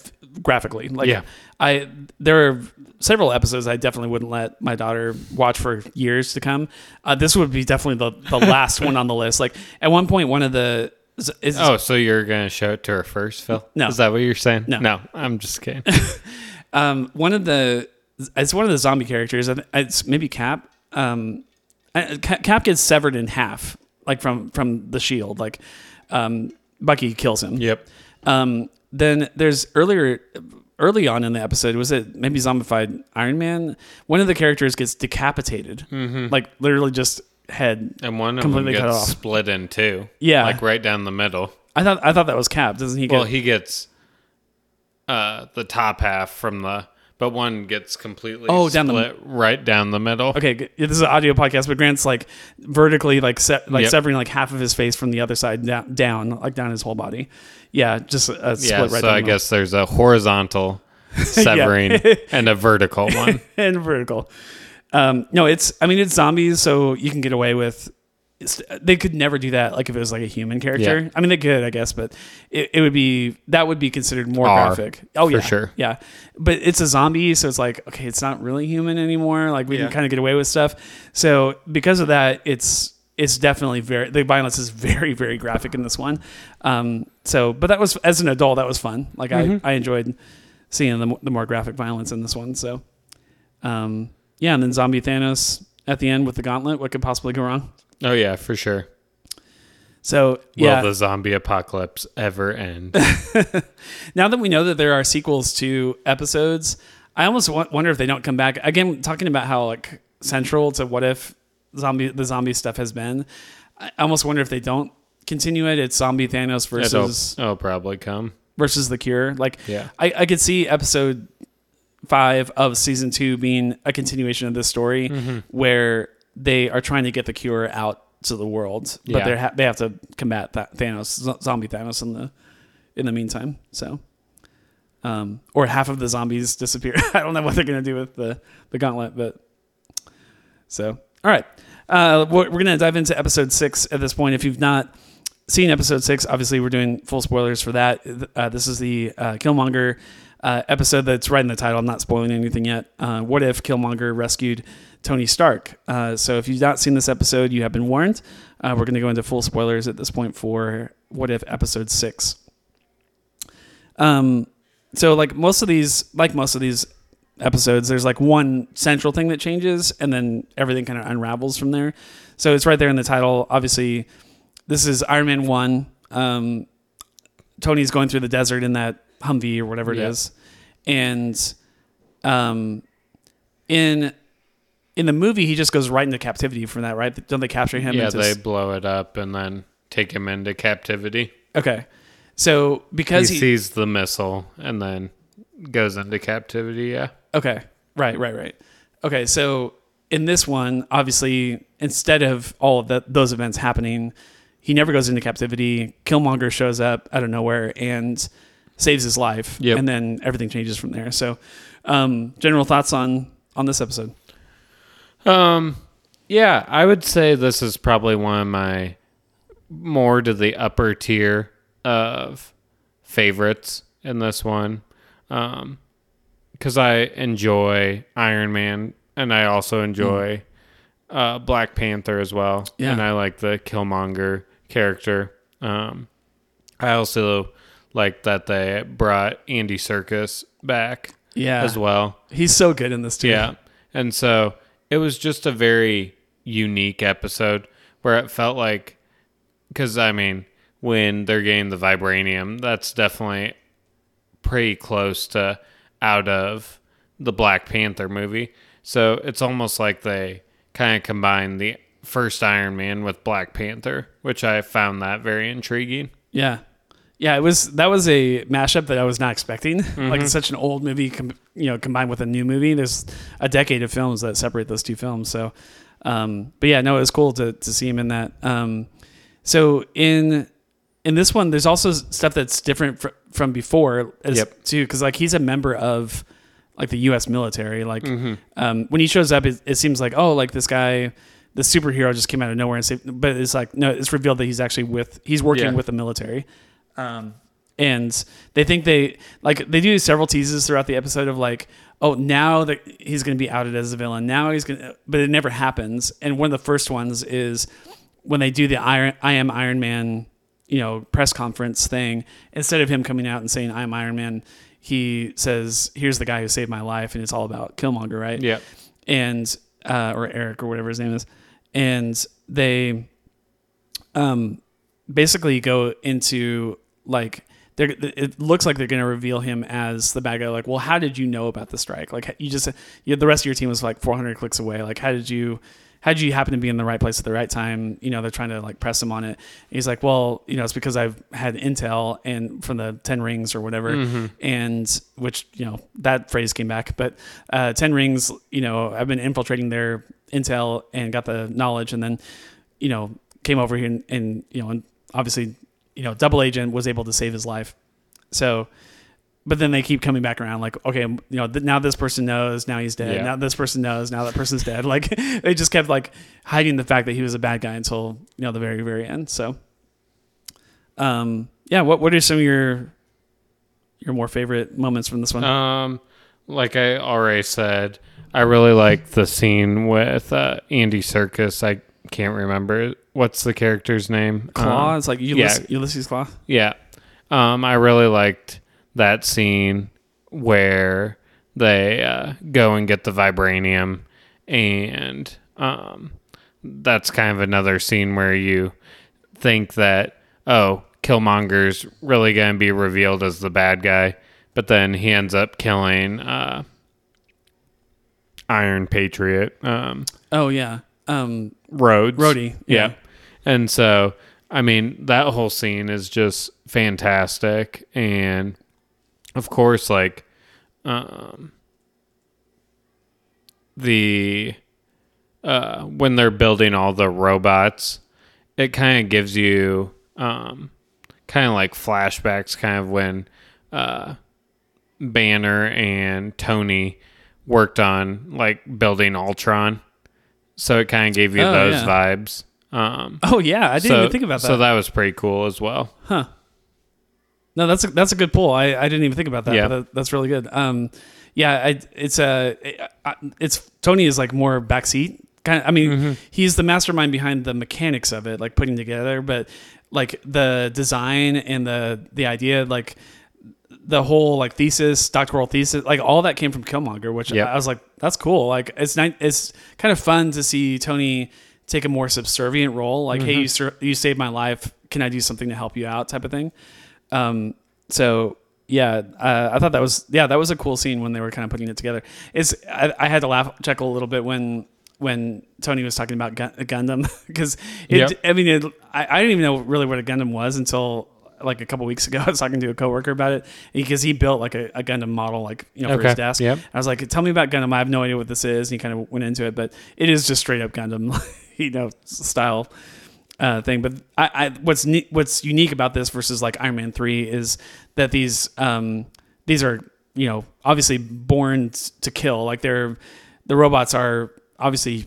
graphically. Like
Yeah.
I there are several episodes I definitely wouldn't let my daughter watch for years to come. Uh, this would be definitely the the (laughs) last one on the list. Like at one point, one of the is, is
Oh, so you're gonna show it to her first, Phil?
No.
Is that what you're saying?
No.
No, I'm just kidding. (laughs)
um, one of the it's one of the zombie characters. It's maybe Cap. Um, Cap gets severed in half, like from from the shield. Like um, Bucky kills him.
Yep.
Um, then there's earlier, early on in the episode, was it maybe zombified Iron Man? One of the characters gets decapitated, like literally just head.
And one of them
Completely cut
gets
off.
split in two.
Yeah.
Like right down the middle.
I thought I thought that was Cap. Doesn't he? Get,
Well, he gets uh the top half from the but one gets completely
Oh, down the-
right down the middle.
okay, this is an audio podcast, but Grant's like vertically like se- like
Yep.
severing like half of his face from the other side down, down like down his whole body. Yeah, just a, split
Yeah,
right
so I
the
guess there's a horizontal (laughs) severing (laughs) and a vertical one. (laughs)
and vertical. Um, no, it's I mean it's zombies, so you can get away with. They could never do that, like if it was like a human character.
Yeah.
I mean, they could, I guess, but it, it would be that would be considered more
R,
graphic. Oh yeah.
for
yeah,
sure.
yeah. But it's a zombie, so it's like okay, it's not really human anymore. Like we
Yeah.
can kind of get away with stuff. So because of that, it's it's definitely very the violence is (laughs) very very graphic in this one. Um, so, but that was as an adult, that was fun. Like
Mm-hmm.
I I enjoyed seeing the the more graphic violence in this one. So. Um, yeah, and then zombie Thanos at the end with the gauntlet. What could possibly go wrong?
Oh yeah, for sure.
So yeah.
Will the zombie apocalypse ever end? (laughs)
now that we know that there are sequels to episodes, I almost wonder if they don't come back again. Talking about how like central to what if zombie the zombie stuff has been, I almost wonder if they don't continue it. It's zombie Thanos
it'll,
versus
it'll probably come.
versus the cure. Like
Yeah.
I, I could see episode five of season two being a continuation of this story
Mm-hmm.
where they are trying to get the cure out to the world, but
Yeah.
they ha- they have to combat that Thanos, zo- zombie Thanos in the in the meantime. So, um, or half of the zombies disappear. (laughs) I don't know what they're gonna do with the the gauntlet, but so all right, uh, we're, we're gonna dive into episode six at this point. If you've not seen episode six, obviously we're doing full spoilers for that. Uh, this is the uh, Killmonger uh, episode that's right in the title. I'm not spoiling anything yet. Uh, what if Killmonger rescued Tony Stark? Uh, so if you've not seen this episode, you have been warned. Uh, we're going to go into full spoilers at this point for What If episode six. Um, so like most of these, like most of these episodes, there's like one central thing that changes, and then everything kind of unravels from there. So it's right there in the title. Obviously, this is Iron Man one. Um, Tony's going through the desert in that Humvee or whatever it
Yeah.
is, and um, in in the movie he just goes right into captivity from that. Right? Don't they capture him?
yeah, they
s-
blow it up and then take him into captivity.
okay. So
He,
because he,
sees the missile and then goes into captivity. Yeah.
Okay. Right, right, right. Okay, so in this one, obviously, instead of all of that, those events happening, he never goes into captivity. Killmonger shows up out of nowhere and saves his life,
Yep.
and then everything changes from there. So, um, general thoughts on on this episode?
Um, yeah, I would say this is probably one of my more to the upper tier of favorites in this one. Um, because I enjoy Iron Man and I also enjoy uh, Black Panther as well.
Yeah.
And I like the Killmonger character. Um, I also like that they brought Andy Serkis back
Yeah,
as well.
he's so good in this too.
Yeah. And so it was just a very unique episode where it felt like, because I mean, when they're getting the vibranium, that's definitely pretty close to out of the Black Panther movie. So it's almost like they kind of combined the first Iron Man with Black Panther, which I found that very intriguing.
Yeah. Yeah, it was that was a mashup that I was not expecting.
Mm-hmm.
Like it's such an old movie, com- you know, combined with a new movie. There's a decade of films that separate those two films. So, um, but yeah, no, it was cool to to see him in that. Um, so in in this one, there's also stuff that's different fr- from before, as,
Yep.
too, because like he's a member of like the U.S. military. Like
Mm-hmm.
um, when he shows up, it, it seems like oh, like this guy. The superhero just came out of nowhere and saved, but it's like no, it's revealed that he's actually with he's working
Yeah.
with the military um, and they think they like they do several teases throughout the episode of like oh now that he's going to be outed as a villain now he's going to but it never happens. And one of the first ones is when they do the iron i am iron man you know press conference thing. Instead of him coming out and saying i am iron man he says here's the guy who saved my life and it's all about killmonger right?
Yeah.
and uh, or Eric or whatever his name is, and they um basically go into like they're, it looks like they're going to reveal him as the bad guy. Like, well, how did you know about the strike? Like, you just you, the rest of your team was like 400 clicks away. Like, how did you how did you happen to be in the right place at the right time? You know, they're trying to like press him on it. And he's like, well, you know, it's because I've had intel and from the 10 rings or whatever. And which, you know, that phrase came back, but uh, 10 rings, you know, I've been infiltrating their intel and got the knowledge and then, you know, came over here and, and you know, and obviously, you know, double agent was able to save his life. So, but then they keep coming back around like okay you know th- now this person knows now he's dead
Yeah.
now this person knows now that person's dead (laughs) like they just kept like hiding the fact that he was a bad guy until you know the very very end so um yeah what what are some of your your more favorite moments from this one
Um, like I already said, I really like the scene with uh, Andy Serkis. I can't remember what's the character's name.
Klaue
Um,
it's like Ulysses,
yeah.
Ulysses Klaue
Yeah. Um, I really liked that scene where they uh, go and get the vibranium, and um, that's kind of another scene where you think that oh, Killmonger's really going to be revealed as the bad guy, but then he ends up killing uh, Iron Patriot. Um,
oh yeah um
Rhodes.
Rhodey, yeah.
Yeah. And so, I mean, that whole scene is just fantastic. And of course, like, um, the, uh, when they're building all the robots, it kind of gives you, um, kind of like flashbacks, kind of when, uh, Banner and Tony worked on like building Ultron. So it kind of gave you
Oh,
those
yeah.
vibes. Um,
oh yeah i didn't
so,
even think about that
So that was pretty cool as well. Huh.
No, that's a, that's a good pull. I, I didn't even think about that.
Yeah.
but that, that's really good. Um, yeah, I, it's a it's Tony is like more backseat kind. Of, I mean,
Mm-hmm.
he's the mastermind behind the mechanics of it, like putting together, but like the design and the the idea, like the whole like thesis, doctoral thesis, like all that came from Killmonger, which
Yep.
I was like, that's cool. Like it's nice. It's kind of fun to see Tony take a more subservient role. Like, hey,
Mm-hmm.
you ser- you saved my life. Can I do something to help you out? Type of thing. Um, so yeah, uh, I thought that was yeah that was a cool scene when they were kind of putting it together. It's I, I had to laugh chuckle a little bit when when Tony was talking about Gun- Gundam (laughs) because it
Yep.
I mean it, I, I didn't even know really what a Gundam was until like a couple weeks ago. (laughs) I was talking to a coworker about it because he built like a, a Gundam model like you know for his desk.
Yep.
I was like, tell me about Gundam. I have no idea what this is. And he kind of went into it, but it is just straight up Gundam, (laughs) (laughs) you know, style uh, thing. But I, I what's ne- what's unique about this versus like Iron Man three is that these um, these are you know obviously born t- to kill. Like they're the robots are obviously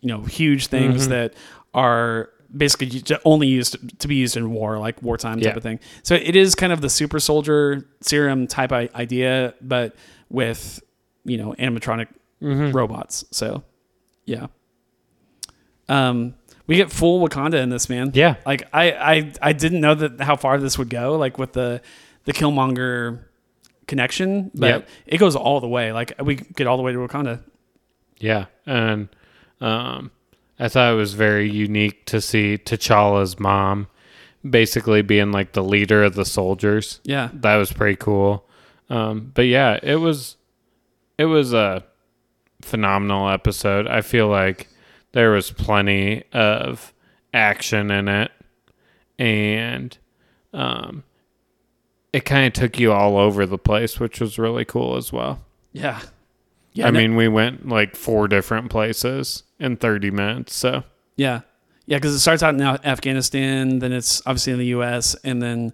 you know huge things that are basically only used to be used in war, like wartime type
Yeah.
of thing. So it is kind of the super soldier serum type idea, but with you know animatronic robots. So yeah. Um, we get full Wakanda in this man.
Yeah.
Like I, I, I didn't know that how far this would go. Like with the, the Killmonger connection, but
Yep.
it goes all the way. Like we get all the way to Wakanda.
Yeah, and um, I thought it was very unique to see T'Challa's mom basically being like the leader of the soldiers.
Yeah.
That was pretty cool. Um, but yeah, it was it was a phenomenal episode. I feel like there was plenty of action in it, and um, it kind of took you all over the place, which was really cool as well.
Yeah. Yeah.
I
no-
mean, we went like four different places in 30 minutes. So,
Yeah, yeah, because it starts out in Afghanistan, then it's obviously in the U.S., and then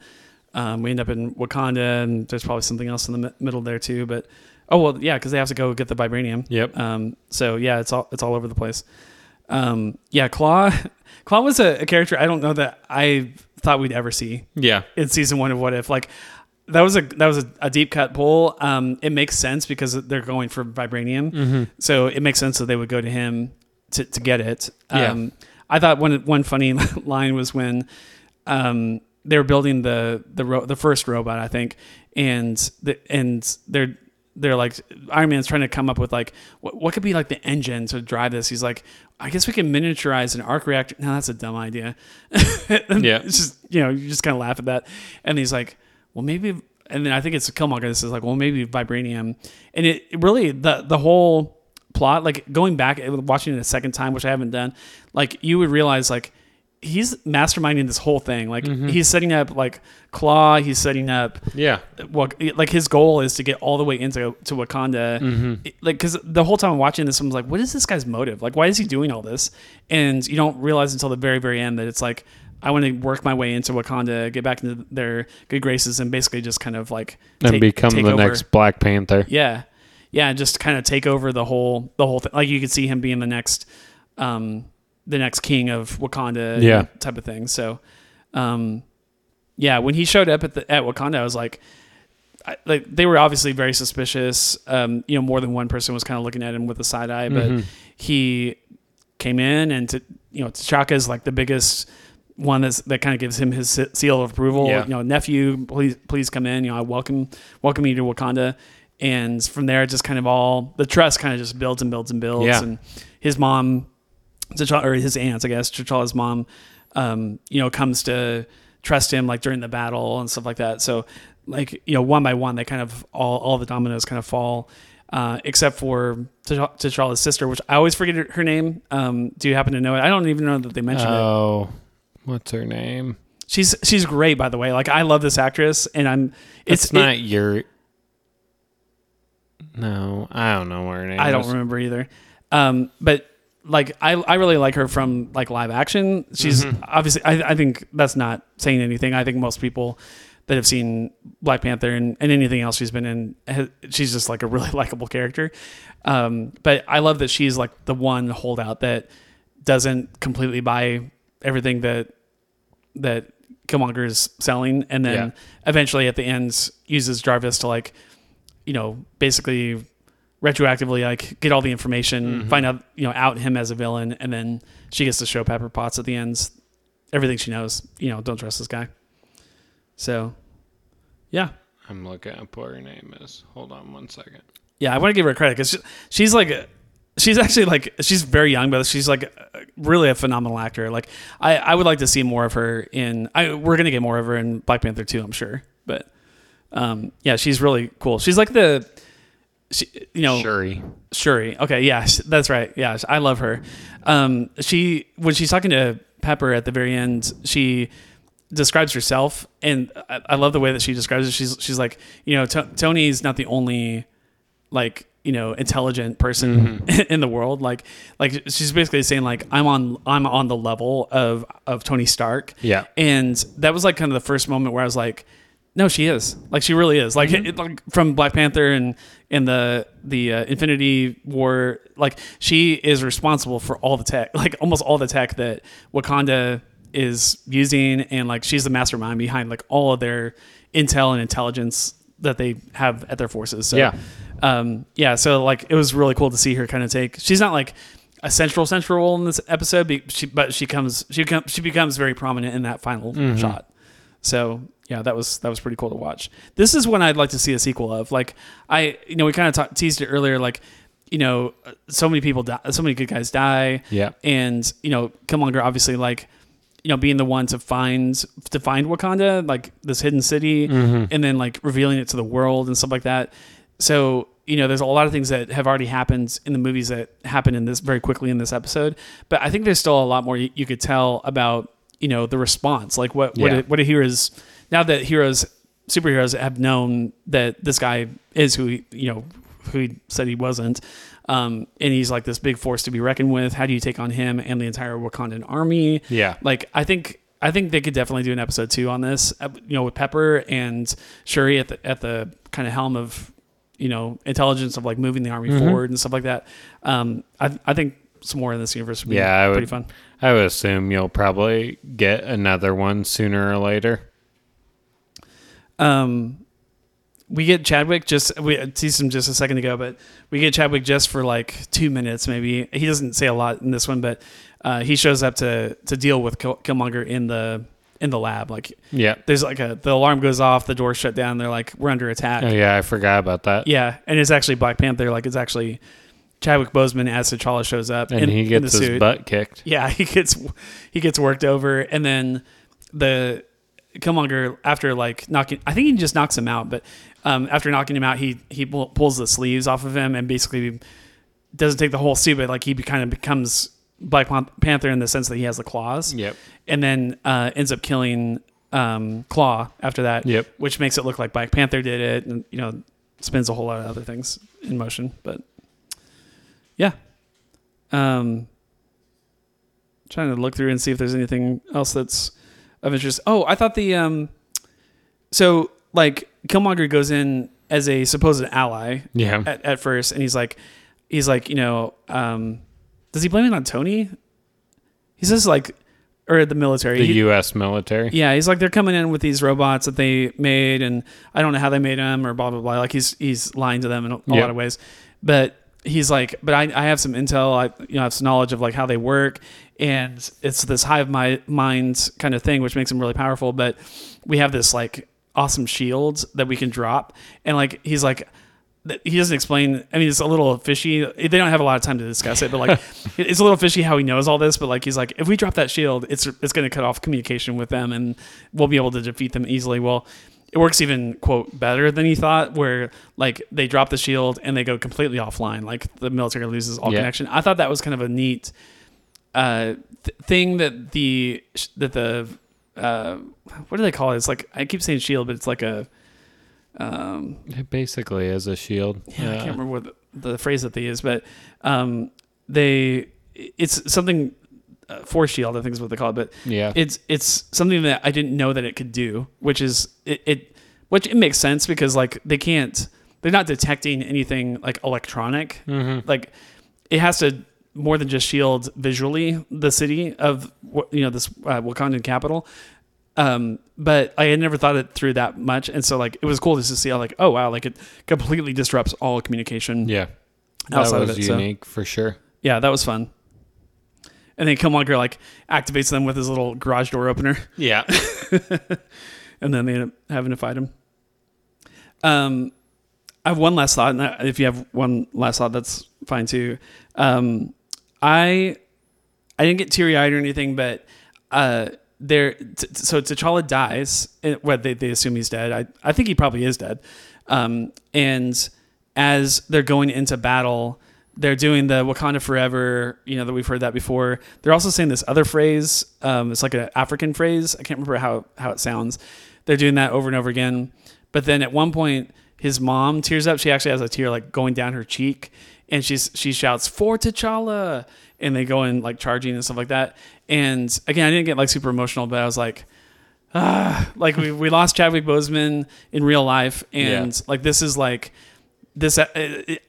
um, we end up in Wakanda, and there's probably something else in the mi- middle there too. But oh well, yeah, because they have to go get the vibranium.
Yep.
Um, so yeah, it's all it's all over the place. Um, yeah, Klaue, (laughs) Klaue was a, a character I don't know that I thought we'd ever see
yeah.
in season one of What If. Like that was a that was a, a deep cut pull. Um, it makes sense because they're going for vibranium,
Mm-hmm.
so it makes sense that they would go to him to, to get it.
Yeah.
Um, I thought one one funny (laughs) line was when um, they were building the the ro- the first robot, I think, and the, and they're they're like Iron Man's trying to come up with like what, what could be like the engine to drive this. He's like, I guess we can miniaturize an arc reactor. No, that's a dumb idea. (laughs)
Yeah.
it's just you know you just kind of laugh at that. And he's like, well maybe. And then I think it's Killmonger. This is like, well maybe vibranium. And it, it really the the whole plot like going back watching it a second time, which I haven't done. Like you would realize like he's masterminding this whole thing. Like he's setting up like Klaue. He's setting up
Yeah.
what like his goal is to get all the way into to Wakanda. It- like because the whole time I'm watching this, I'm like, what is this guy's motive? Like, why is he doing all this? And you don't realize until the very very end that it's like I want to work my way into Wakanda, get back into their good graces, and basically just kind of like
And
take-
become
take
the
over.
next Black Panther.
Yeah, yeah, just kind of take over the whole the whole thing. Like you could see him being the next, um, the next king of Wakanda,
Yeah.
type of thing. So, um, yeah, when he showed up at the at Wakanda, I was like, I, like they were obviously very suspicious. Um, you know, more than one person was kind of looking at him with a side eye, but he came in and to you know T'Chaka is like the biggest one that's, that kind of gives him his seal of approval.
Yeah.
You know, nephew, please please come in. You know, I welcome welcome you to Wakanda. And from there, it just kind of all the trust kind of just builds and builds and builds.
Yeah.
And his mom, T'Challa, or his aunt, I guess, T'Challa's mom, um, you know, comes to trust him like during the battle and stuff like that. So, like, you know, one by one, they kind of all all the dominoes kind of fall, uh, except for T'Challa- T'Challa's sister, which I always forget her- name. Um, do you happen to know it? I don't even know that they mentioned it.
Oh, what's her name?
She's she's great, by the way. Like, I love this actress, and I'm
It's,
it's,
not
it-
your. No, I don't know her name.
I don't
is.
remember either. Um, but like I, I really like her from like live action. She's
Mm-hmm.
obviously I, I think that's not saying anything. I think most people that have seen Black Panther and, and anything else she's been in, she's just like a really (laughs) likable character. Um, but I love that she's like the one holdout that doesn't completely buy everything that that Killmonger is selling, and then
Yeah.
eventually at the end uses Jarvis to like, you know, basically retroactively like get all the information, find out you know out him as a villain, and then she gets to show Pepper Potts at the end everything she knows. You know, don't trust this guy. So, yeah,
I'm looking up what her name is. Hold on one second.
yeah, I want to give her credit because she, she's like, a- she's actually like, she's very young, but she's like a- really a phenomenal actor. Like, I, I would like to see more of her in. I we're gonna get more of her in Black Panther too, I'm sure. But, um, yeah, she's really cool. She's like the, she, you know,
Shuri.
Shuri. Okay, yes, that's right. Yeah, I love her. Um, she when she's talking to Pepper at the very end, she describes herself, and I, I love the way that she describes it. She's she's like, you know, T- Tony's not the only like you know intelligent person (laughs) in the world. Like like she's basically saying like I'm on I'm on the level of of Tony Stark.
Yeah.
and that was like kind of the first moment where I was like. No, she is. Like she really is. Like, it, like from Black Panther and and the the uh, Infinity War. Like she is responsible for all the tech, (laughs) like almost all the tech that Wakanda is using, and like she's the mastermind behind like all of their intel and intelligence that they have at their forces. So,
Yeah.
um, yeah. So like it was really cool to see her kind of take. She's not like a central central role in this episode, be- she, but she comes she comes she becomes very prominent in that final shot. So yeah, that was that was pretty cool to watch. This is one I'd like to see a sequel of. Like I, you know, we kind of teased it earlier. Like you know, uh, so many people die, so many good guys die.
Yeah.
and you know, Killmonger obviously like you know being the one to find to find Wakanda, like this hidden city, mm-hmm. and then like revealing it to the world and stuff like that. So you know, there's a lot of things that have already happened in the movies that happen in this very quickly in this episode. But I think there's still a lot more you, you could tell about you know the response, like what what
Yeah.
a, what a heroes now that heroes superheroes have known that this guy is who he, you know who he said he wasn't. Um, and he's like this big force to be reckoned with. How do you take on him and the entire Wakandan army?
Yeah.
like I think I think they could definitely do an episode two on this. uh, You know, with Pepper and Shuri at the at the kind of helm of you know intelligence of like moving the army
Mm-hmm.
forward and stuff like that. Um, I I think some more in this universe would be
Yeah, I
pretty
would.
fun.
I would assume you'll probably get another one sooner or later.
Um, we get Chadwick just we teased him just a second ago, but we get Chadwick just for like two minutes maybe. He doesn't say a lot in this one, but uh, he shows up to to deal with Killmonger in the in the lab. Like
Yeah.
there's like a the alarm goes off, the doors shut down. They're like we're under attack.
Oh yeah, I forgot about that.
Yeah, and it's actually Black Panther. Like it's actually Chadwick Boseman as T'Challa shows up
And
in,
he gets
the
his butt kicked.
Yeah, (laughs) he gets he gets worked over, and then the Killmonger after like knocking, I think he just knocks him out, but um, after knocking him out, he he pulls the sleeves off of him and basically doesn't take the whole suit, but like he kind of becomes Black Panther in the sense that he has the claws.
Yep.
and then uh, ends up killing um, Klaue after that.
Yep.
which makes it look like Black Panther did it, and you know spins a whole lot of other things in motion, but yeah. Um, trying to look through and see if there's anything else that's of interest. Oh, I thought the um, so like Killmonger goes in as a supposed ally
Yeah.
at, at first, and he's like, he's like, you know, um, does he blame it on Tony? He says like, or the military.
the
He-
U.S. military.
yeah, he's like they're coming in with these robots that they made, and I don't know how they made them or blah blah blah. Like he's he's lying to them in a,
Yeah.
lot of ways, but he's like, but I, I have some intel, I you know I have some knowledge of like how they work, and it's this hive my mind kind of thing, which makes him really powerful. But we have this like awesome shield that we can drop, and like he's like. He doesn't explain. I mean, it's a little fishy. They don't have a lot of time to discuss it, but like, (laughs) it's a little fishy how he knows all this. But like, he's like, if we drop that shield, it's it's going to cut off communication with them, and we'll be able to defeat them easily. Well, it works even quote better than he thought, where like they drop the shield and they go completely offline, like the military loses all
Yeah.
connection. I thought that was kind of a neat uh, th- thing that the that the uh, what do they call it? It's like I keep saying shield, but it's like a um,
It basically is a shield.
yeah, I can't remember what the, the phrase that they use, but um, they it's something uh, force shield, I think is what they call it. But
Yeah.
it's it's something that I didn't know that it could do, which is it, it which it makes sense because like they can't they're not detecting anything like electronic, like it has to more than just shield visually the city of you know this uh, Wakandan capital. Um, but I had never thought it through that much, and so like it was cool just to see how like oh wow like it completely disrupts all communication.
yeah. That was
it, so-
unique for sure.
Yeah, that was fun. And then Killmonger like activates them with his little garage door opener,
Yeah. (laughs)
and then they end up having to fight him. Um, I have one last thought, and if you have one last thought, that's fine too. Um, I I didn't get teary eyed or anything, but uh, there. T- so T'Challa dies. and- Well, they they assume he's dead. I I think he probably is dead. Um, and as they're going into battle, they're doing the Wakanda Forever. You know that we've heard that before. They're also saying this other phrase. Um, it's like an African phrase. I can't remember how how it sounds. They're doing that over and over again. But then at one point, his mom tears up. She actually has a tear like going down her cheek, and she's she shouts for T'Challa, and they go in like charging and stuff like that. And again, I didn't get like super emotional, but I was like, ah, like we we lost Chadwick Boseman in real life, and
Yeah.
like this is like this uh,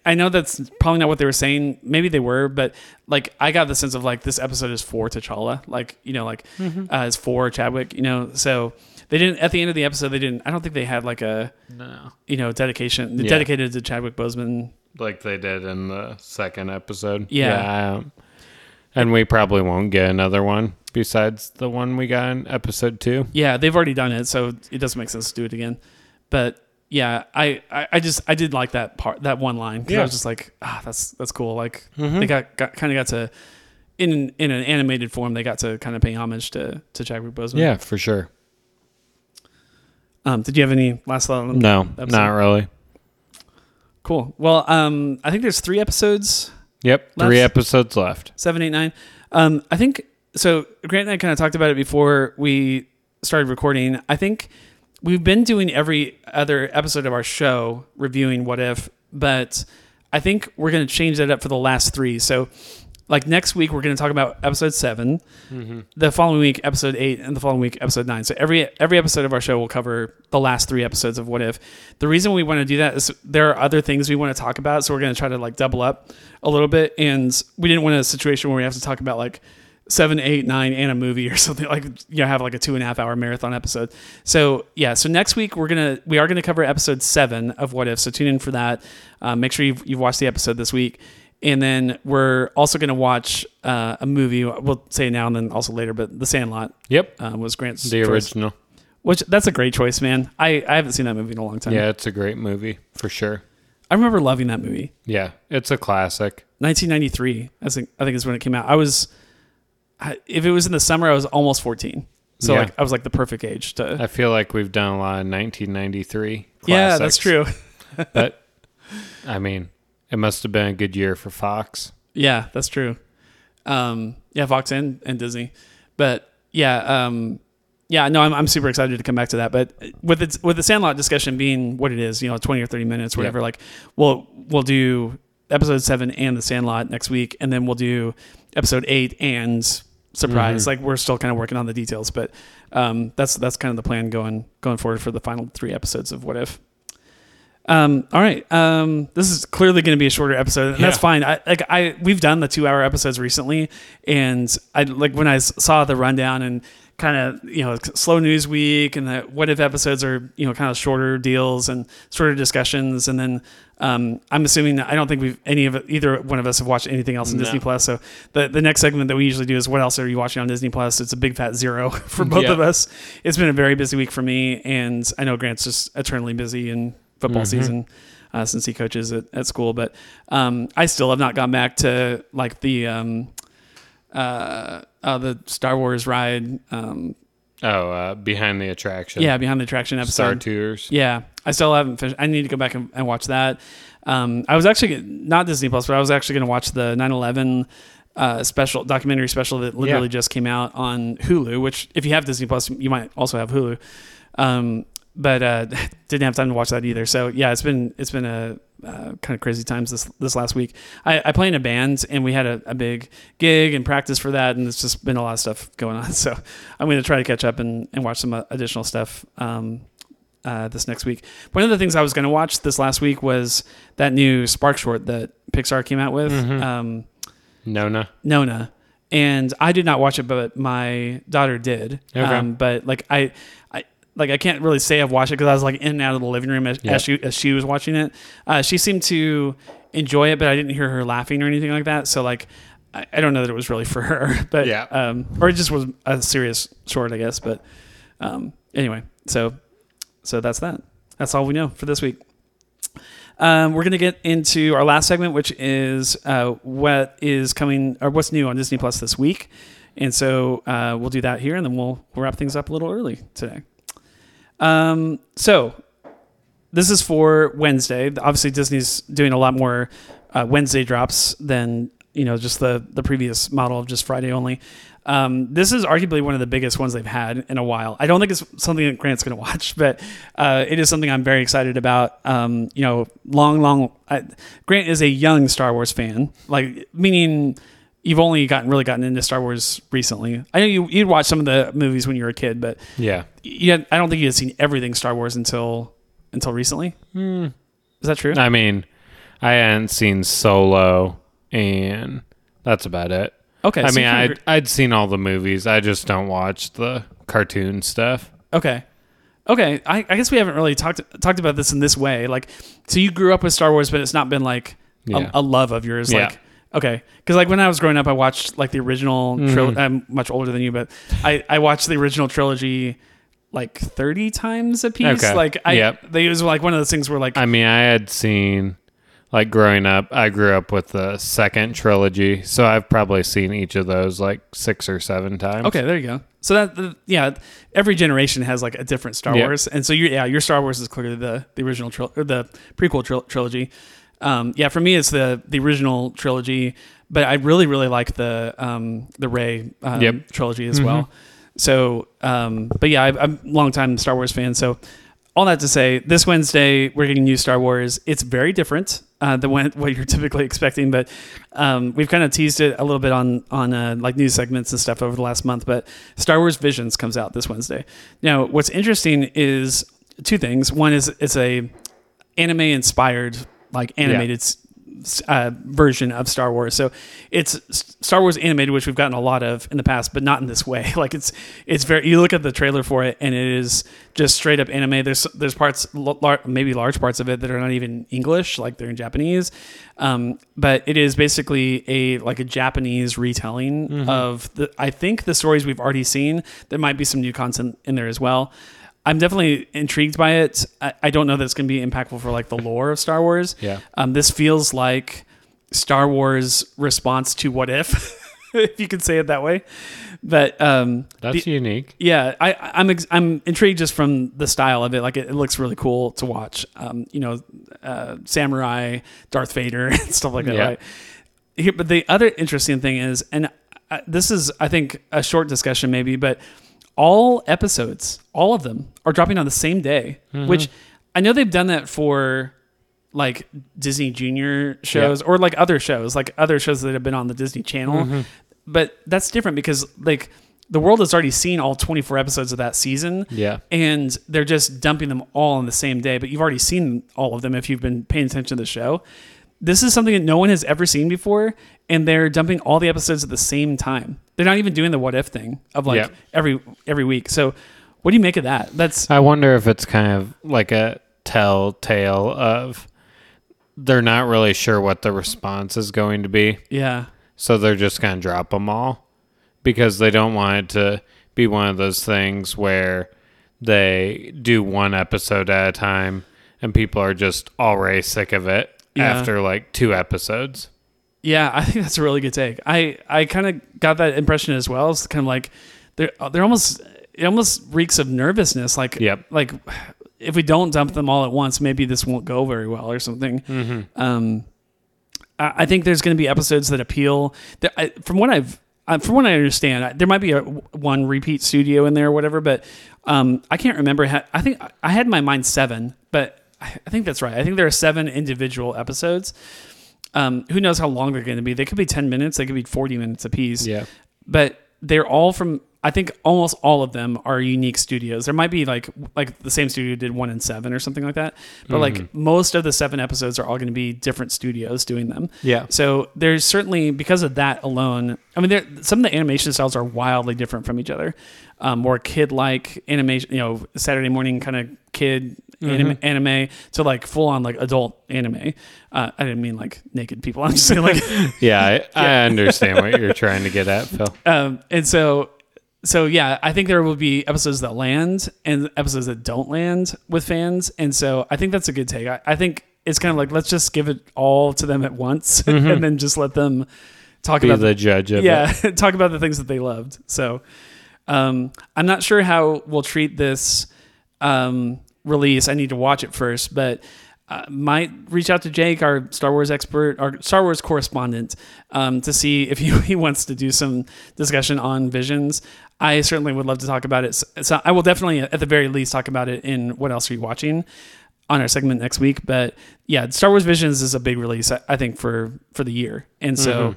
i know that's probably not what they were saying maybe they were but like i got the sense of like this episode is for t'challa like you know like
Mm-hmm.
uh, it's for chadwick you know so they didn't at the end of the episode they didn't i don't think they had like a
No.
you know dedication
Yeah.
dedicated to chadwick boseman
Like they did in the second episode.
Yeah.
um, and we probably won't get another one besides the one we got in episode two.
yeah they've already done it so it doesn't make sense to do it again but yeah i i, I just i did like that part that one line 'cause i
Yeah.
was just like ah that's that's cool like they got, got kind of got to in in an animated form they got to kind of pay homage to to chadwick boseman
Yeah, for sure.
Um, did you have any last thought on?
No,
episode?
not really.
Cool. Well, um, I think there's three episodes,
Yep, three episodes left.
seven, eight, nine. Um, I think so. Grant and I kind of talked about it before we started recording. I think we've been doing every other episode of our show reviewing what if, but I think we're going to change that up for the last three. So, like next week, we're going to talk about episode 7 the following week, episode eight, and the following week, episode nine. So every every episode of our show will cover the last three episodes of What If. The reason we want to do that is there are other things we want to talk about, so we're going to try to like double up a little bit, and we didn't want a situation where we have to talk about like seven, eight, nine, and a movie or (laughs) something like you know have like a two and a half hour marathon episode. So yeah, so next week we're gonna we are gonna cover episode seven of What If. So tune in for that. Um, make sure you've, you've watched the episode this week. And then we're also going to watch uh, a movie. We'll say now and then also later, but The Sandlot
Yep.
um, was Grant's
the
choice.
original.
which that's a great choice, man. I I haven't seen that movie in a long time.
Yeah, it's a great movie for sure.
I remember loving that movie.
Yeah, it's a classic.
1993, I think I think is when it came out. I was, I, if it was in the summer, I was almost 14. So
Yeah.
like I was like the perfect age to.
I feel like we've done a lot of 1993.
yeah, that's true.
But I mean, it must have been a good year for Fox.
Yeah, that's true. Um, yeah, Fox and, and Disney, but yeah, um, yeah, no, I'm, I'm super excited to come back to that. But with its with the Sandlot discussion being what it is, you know, 20 or 30 minutes, whatever.
Yeah.
Like, we'll we'll do episode seven and the Sandlot next week, and then we'll do episode eight and Surprise. Like, we're still kind of working on the details, but um, that's that's kind of the plan going going forward for the final three episodes of What If. Um, all right. Um, this is clearly going to be a shorter episode, and that's fine. I like I we've done the two hour episodes recently, and I like when I saw the rundown and kind of you know slow news week and the what if episodes are you know kind of shorter deals and shorter discussions, and then um, I'm assuming that I don't think we've any of either one of us have watched anything else in Disney Plus. So the the next segment that we usually do is what else are you watching on Disney Plus? It's a big fat zero (laughs) for both
Yeah.
of us. It's been a very busy week for me, and I know Grant's just eternally busy in football
Mm-hmm.
season uh, since he coaches at, at school. But um, I still have not gone back to like the um, uh, uh, the Star Wars ride. Um,
Oh, uh, behind the attraction.
yeah, behind the attraction episode.
Star Tours.
Yeah, I still haven't finished. I need to go back and, and watch that. Um, I was actually not Disney Plus, but I was actually going to watch the 9/11 uh, special documentary special that literally
Yeah.
just came out on Hulu. Which, if you have Disney Plus, you might also have Hulu. Um, but uh, (laughs) didn't have time to watch that either. So yeah, it's been it's been a uh, kind of crazy times this this last week. I, I play in a band and we had a, a big gig and practice for that, and it's just been a lot of stuff going on. (laughs) So I'm going to try to catch up and, and watch some uh, additional stuff. Um, uh, this next week. One of the things I was going to watch this last week was that new Spark short that Pixar came out with, um,
Nona.
Nona, and I did not watch it, but my daughter did.
Okay.
Um, but like I, I like I can't really say I've watched it because I was like in and out of the living room as,
Yeah.
as she as she was watching it. Uh, she seemed to enjoy it, but I didn't hear her laughing or anything like that. So like. I I don't know that it was really (laughs) for her, but
Yeah.
um, or it just was a serious short, I guess. But um, anyway, so so that's that. That's all we know for this week. Um, we're going to get into our last segment, which is uh, what is coming or what's new on Disney Plus this week. And so uh, we'll do that here, and then we'll, we'll wrap things up a little early today. Um, so this is for Wednesday. Obviously, Disney's doing a lot more uh, Wednesday drops than you know just the the previous model of just Friday only. Um, this is arguably one of the biggest ones they've had in a while. I don't think it's something that Grant's going to watch, (laughs) but uh, it is something I'm very excited about. Um, you know, long, long. I, Grant is a young Star Wars fan, like meaning you've only gotten really gotten into Star Wars recently. I know you you'd watch some of the movies when you were a kid, but
Yeah.
you had, I don't think you had seen everything Star Wars until until recently. Hmm. Is that true?
I mean, I hadn't seen Solo, and that's about it.
Okay,
I
so
mean, I'd, I'd seen all the movies. I just don't watch the cartoon stuff.
Okay. Okay. I, I guess we haven't really talked talked about this in this way. Like, so you grew up with Star Wars, but it's not been like
Yeah.
a, a love of yours.
Yeah.
Like, okay. Because like when I was growing up, I watched like the original
Mm-hmm.
trilogy. I'm much older than you, but I, I watched the original trilogy like 30 times a piece.
Okay.
Like, I,
Yep.
they, it was like one of those things where like,
I mean, I had seen, like growing up, I grew up with the second trilogy, so I've probably seen each of those like six or seven times.
Okay, there you go. So that yeah, every generation has like a different Star
Yeah.
Wars, and so you yeah, your Star Wars is clearly the the original tril- or the prequel tril- trilogy. Um, yeah, for me it's the the original trilogy, but I really really like the um, the Rey um,
Yep. Mm-hmm.
trilogy as well. So, um, but yeah, I, I'm a long time Star Wars fan. So, all that to say, this Wednesday we're getting new Star Wars. It's very different uh, than what, what you're (laughs) typically expecting, but um, we've kind of teased it a little bit on on uh, like news segments and stuff over the last month. But Star Wars Visions comes out this Wednesday. Now, what's interesting is two things. One is it's a anime inspired like animated s uh, version of Star Wars. So it's Star Wars animated, which we've gotten a lot of in the past, but not in this way. (laughs) Like it's it's very. You look at the trailer for it, and it is just straight up anime. There's there's parts, lar- maybe large parts of it that are not even English, like they're in Japanese. Um, but it is basically a like a Japanese retelling of the. I think the stories we've already seen. There might be some new content in there as well. I'm definitely intrigued by it. I, I don't know that it's going to be impactful for like the lore of Star Wars.
Yeah.
Um, this feels like Star Wars response to What If, (laughs) if you could say it that way. But um,
That's
the-
unique.
yeah, I, I'm ex- I'm intrigued just from the style of it. Like it, it looks really cool to watch. Um, you know, uh, samurai, Darth Vader, (laughs) and stuff like that.
Yeah.
Right. Here, but the other interesting thing is, and uh, this is, I think, a short discussion maybe, but all episodes, all of them, are dropping on the same day. Mm-hmm. Which I know they've done that for like Disney Junior shows or like other shows, like other shows that have been on the Disney Channel. Mm-hmm. But that's different because like the world has already seen all 24 episodes of that season.
Yeah.
And they're just dumping them all on the same day, but you've already seen all of them if you've been paying attention to the show. This is something that no one has ever seen before, and they're dumping all the episodes at the same time. They're not even doing the what if thing of like
Yeah.
every every week. So, what do you make of that? That's
I wonder if it's kind of like a telltale of they're not really sure what the response is going to be.
yeah,
So they're just going to drop them all because they don't want it to be one of those things where they do one episode at a time and people are just already sick of it
Yeah.
after like two episodes.
Yeah, I think that's a really good take. I I kind of got that impression as well. It's kind of like they're they're almost it almost reeks of nervousness. Like
Yep.
like if we don't dump them all at once, maybe this won't go very well or something. Um, I, I think there's going to be episodes that appeal. That I, from what I've uh, from what I understand, I- there might be a one repeat studio in there or whatever, but um, I can't remember. Ha- I think I had in my mind seven, but I I think that's right. I think there are seven individual episodes. Um, who knows how long they're going to be? They could be 10 minutes, they could be 40 minutes apiece.
Yeah.
But they're all from, I think almost all of them are unique studios. There might be like, like the same studio did one and seven or something like that. But like most of the seven episodes are all going to be different studios doing them.
Yeah.
So there's certainly, because of that alone, I mean, there, some of the animation styles are wildly different from each other. Um, more kid like animation, you know, Saturday morning kind of kid anime, anime to like full on like adult anime. Uh, I didn't mean like naked people. (laughs) I'm just saying like,
Yeah, I, (laughs) I understand what you're trying to get at, Phil. (laughs)
um, and so, so yeah, I think there will be episodes that land and episodes that don't land with fans. And so I think that's a good take. I, I think it's kind of like, let's just give it all to them at once and then just let them talk
Be
about
the judge of
yeah, talk about the things that they loved. So um, I'm not sure how we'll treat this um, release. I need to watch it first, but uh, might reach out to Jake, our Star Wars expert, our Star Wars correspondent, um, to see if he, (laughs) he wants to do some discussion on Visions. I certainly would love to talk about it. So, I will definitely, at the very least, talk about it in What Else Are You Watching on our segment next week. But yeah, Star Wars Visions is a big release, I, I think, for for the year, and so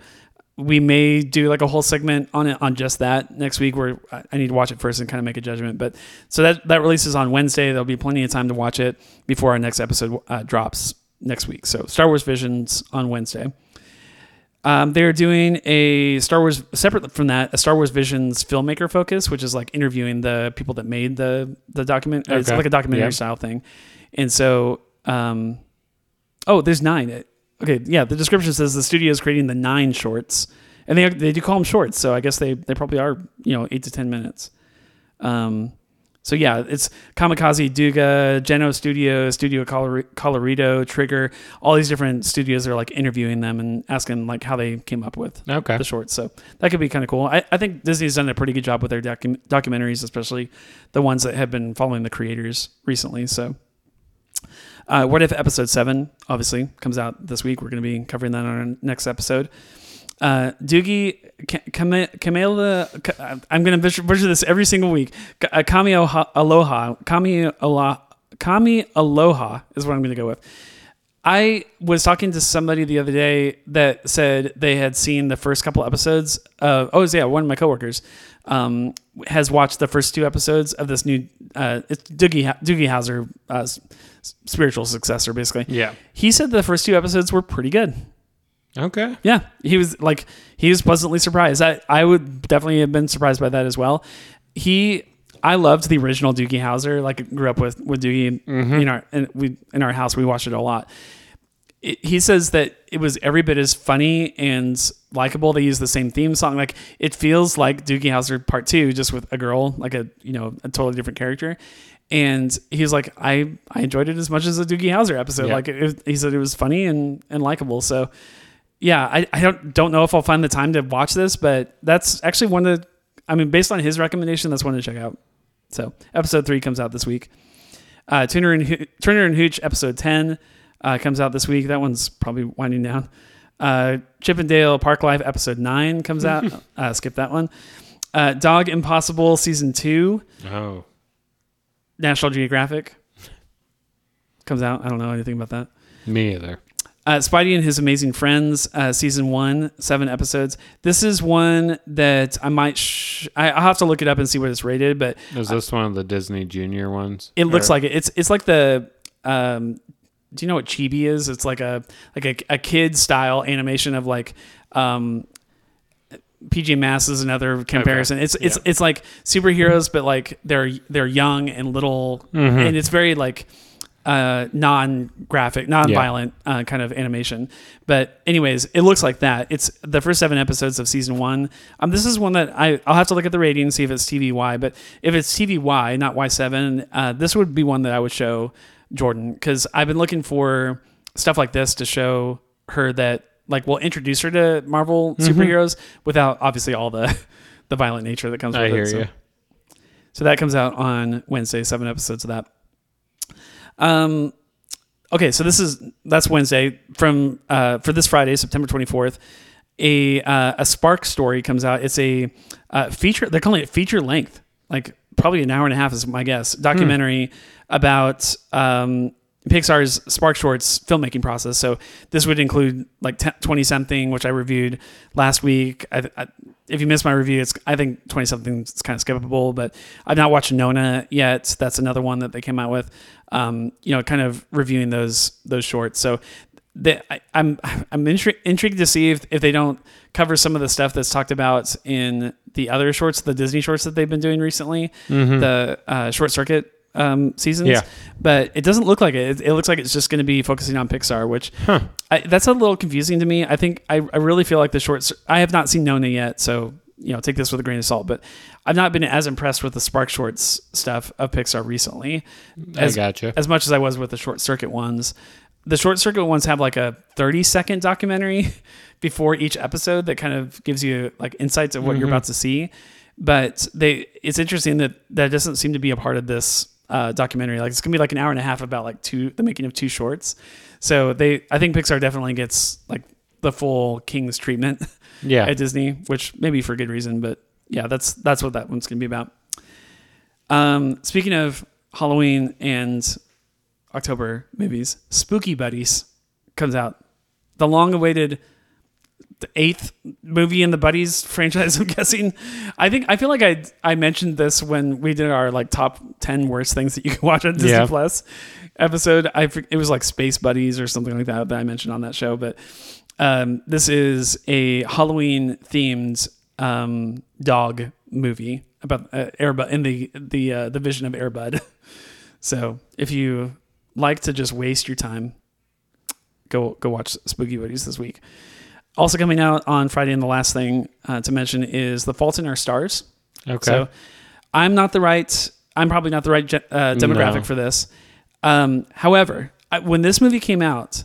we may do like a whole segment on it on just that next week where I need to watch it first and kind of make a judgment. But so that that releases on Wednesday. There'll be plenty of time to watch it before our next episode uh, drops next week. So Star Wars Visions on Wednesday. Um, they're doing a Star Wars separate from that, a Star Wars Visions filmmaker focus, which is like interviewing the people that made the the document.
Okay.
It's like a documentary style thing, and so um, oh, there's nine. It- Okay, yeah. The description says the studio is creating the nine shorts, and they they do call them shorts, so I guess they they probably are you know eight to ten minutes. Um, so yeah, it's Kamikaze, Douga, Geno Studio, Studio Color- Colorado, Trigger, all these different studios are like interviewing them and asking like how they came up with
Okay.
the shorts. So that could be kind of cool. I, I think Disney's done a pretty good job with their docu- documentaries, especially the ones that have been following the creators recently. So, uh, what if episode seven obviously comes out this week? We're going to be covering that on our next episode. Uh, Doogie Ka- Kame- I'm going to butcher this every single week. Uh, Kami Aloha, Kami Aloha, Kami Aloha is what I'm going to go with. I was talking to somebody the other day that said they had seen the first couple episodes of. Oh, yeah, one of my coworkers um, has watched the first two episodes of this new. Uh, it's Doogie Doogie Howser uh, spiritual successor, basically.
Yeah.
He said the first two episodes were pretty good.
Okay.
Yeah, he was like he was pleasantly surprised. I I would definitely have been surprised by that as well. He I loved the original Doogie Howser. Like I grew up with with Doogie in mm-hmm. our and we in our house we watched it a lot. It, he says that it was every bit as funny and likable. They use the same theme song. Like it feels like Doogie Howser Part Two, just with a girl, like a you know a totally different character. And he's like, I I enjoyed it as much as a Doogie Howser episode.
Yeah.
Like it, he said, it was funny and and likable. So yeah, I, I don't don't know if I'll find the time to watch this, but that's actually one of the, I mean, based on his recommendation, that's one to check out. So episode three comes out this week. Uh, Turner and Ho- Turner and Hooch episode ten uh, comes out this week. That one's probably winding down. Uh, Chip 'n' Dale Park Life episode nine comes out. (laughs) uh, skip that one. Uh, Dog Impossible season two,
Oh.
National Geographic comes out. I don't know anything about that.
Me either.
Uh, Spidey and His Amazing Friends, uh, season one, seven episodes. This is one that I might. Sh- I, I'll have to look it up and see what it's rated, but
Is this one of the Disney Junior ones?
it looks
Or-
like it. It's it's like the. Um, do you know what Chibi is? It's like a like a, a kid style animation of like. Um, PJ Masks is another comparison. It's it's
Yeah.
it's like superheroes, but like they're they're young and little,
Mm-hmm.
and it's very like uh, non-graphic, non-violent uh, kind of animation. But anyways, it looks like that. It's the first seven episodes of season one. Um, this is one that I I'll have to look at the rating and see if it's TVY. But if it's TVY, not Y seven, uh, this would be one that I would show Jordan because I've been looking for stuff like this to show her that like we'll introduce her to Marvel
Mm-hmm.
superheroes without obviously all the (laughs) the violent nature that comes with
I
it.
hear
So-
you.
so that comes out on Wednesday, seven episodes of that. Um, okay, so this is that's Wednesday from uh, for this Friday, September twenty fourth. A uh, a Spark story comes out. It's a uh, feature. They're calling it feature length, like probably an hour and a half is my guess. Documentary about um, Pixar's Spark Shorts filmmaking process. So this would include like 10, 20 something, which I reviewed last week. I, I, if you missed my review, it's I think 20 something is kind of skippable, but I've not watched Nona yet. That's another one that they came out with. Um, you know, kind of reviewing those those shorts. So the, I, I'm I'm intri- intrigued to see if, if they don't cover some of the stuff that's talked about in the other shorts, the Disney shorts that they've been doing recently, the uh, short circuit um, seasons.
Yeah.
But it doesn't look like it. It, it looks like it's just going to be focusing on Pixar, which I, that's a little confusing to me. I think I, I really feel like the shorts. I have not seen Nona yet, so you know take this with a grain of salt. But I've not been as impressed with the Spark Shorts stuff of Pixar recently. As,
gotcha.
As much as I was with the short circuit ones. The short circuit ones have like a 30 second documentary (laughs) before each episode that kind of gives you like insights of what you're about to see. But they, it's interesting that that doesn't seem to be a part of this uh, documentary. Like it's gonna be like an hour and a half about like two, the making of two shorts. So they, I think Pixar definitely gets like the full King's treatment (laughs)
Yeah.
at Disney, which maybe for good reason, but yeah, that's that's what that one's gonna be about. Um, speaking of Halloween and October movies, Spooky Buddies comes out. The long-awaited the eighth movie in the Buddies (laughs) franchise. I'm guessing. I think I feel like I I mentioned this when we did our like top ten worst things that you can watch on Disney
Yeah.
Plus episode. I it was like Space Buddies or something like that that I mentioned on that show. But um, this is a Halloween themed um, dog movie about uh, Airbud in the the uh, the vision of Airbud. (laughs) so if you like to just waste your time, go go watch Spooky Buddies this week. Also coming out on Friday, and the last thing uh, to mention is The Fault in Our Stars.
Okay.
So I'm not the right. I'm probably not the right ge- uh, demographic
No.
for this. Um, however, I, when this movie came out,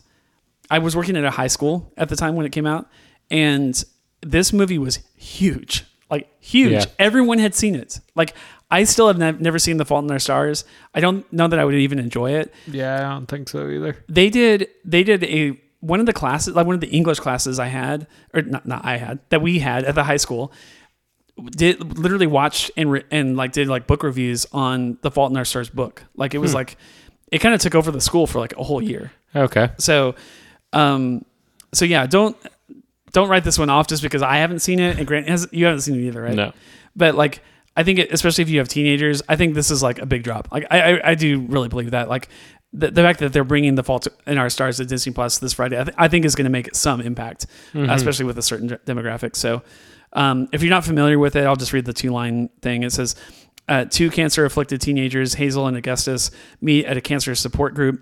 I was working at a high school at the time when it came out, and this movie was huge, like huge.
Yeah.
Everyone had seen it. Like I still have nev- never seen The Fault in Our Stars. I don't know that I would even enjoy it
yeah, I don't think so either.
they did they did a one of the classes like one of the english classes i had or not, not i had that we had at the high school did literally watch and re, and like did like book reviews on the fault in our stars book like it was like it kind of took over the school for like a whole year
Okay.
so um so yeah don't don't write this one off just because i haven't seen it and grant has you haven't seen it either right
No.
but like I think it, especially if you have teenagers, I think this is like a big drop. Like I, I, I do really believe that. Like the, the fact that they're bringing the Fault in Our Stars to Disney Plus this Friday, I, th- I think is going to make some impact, uh, especially with a certain de- demographic. So, um, if you're not familiar with it, I'll just read the two line thing. It says, uh, two cancer afflicted teenagers, Hazel and Augustus, meet at a cancer support group.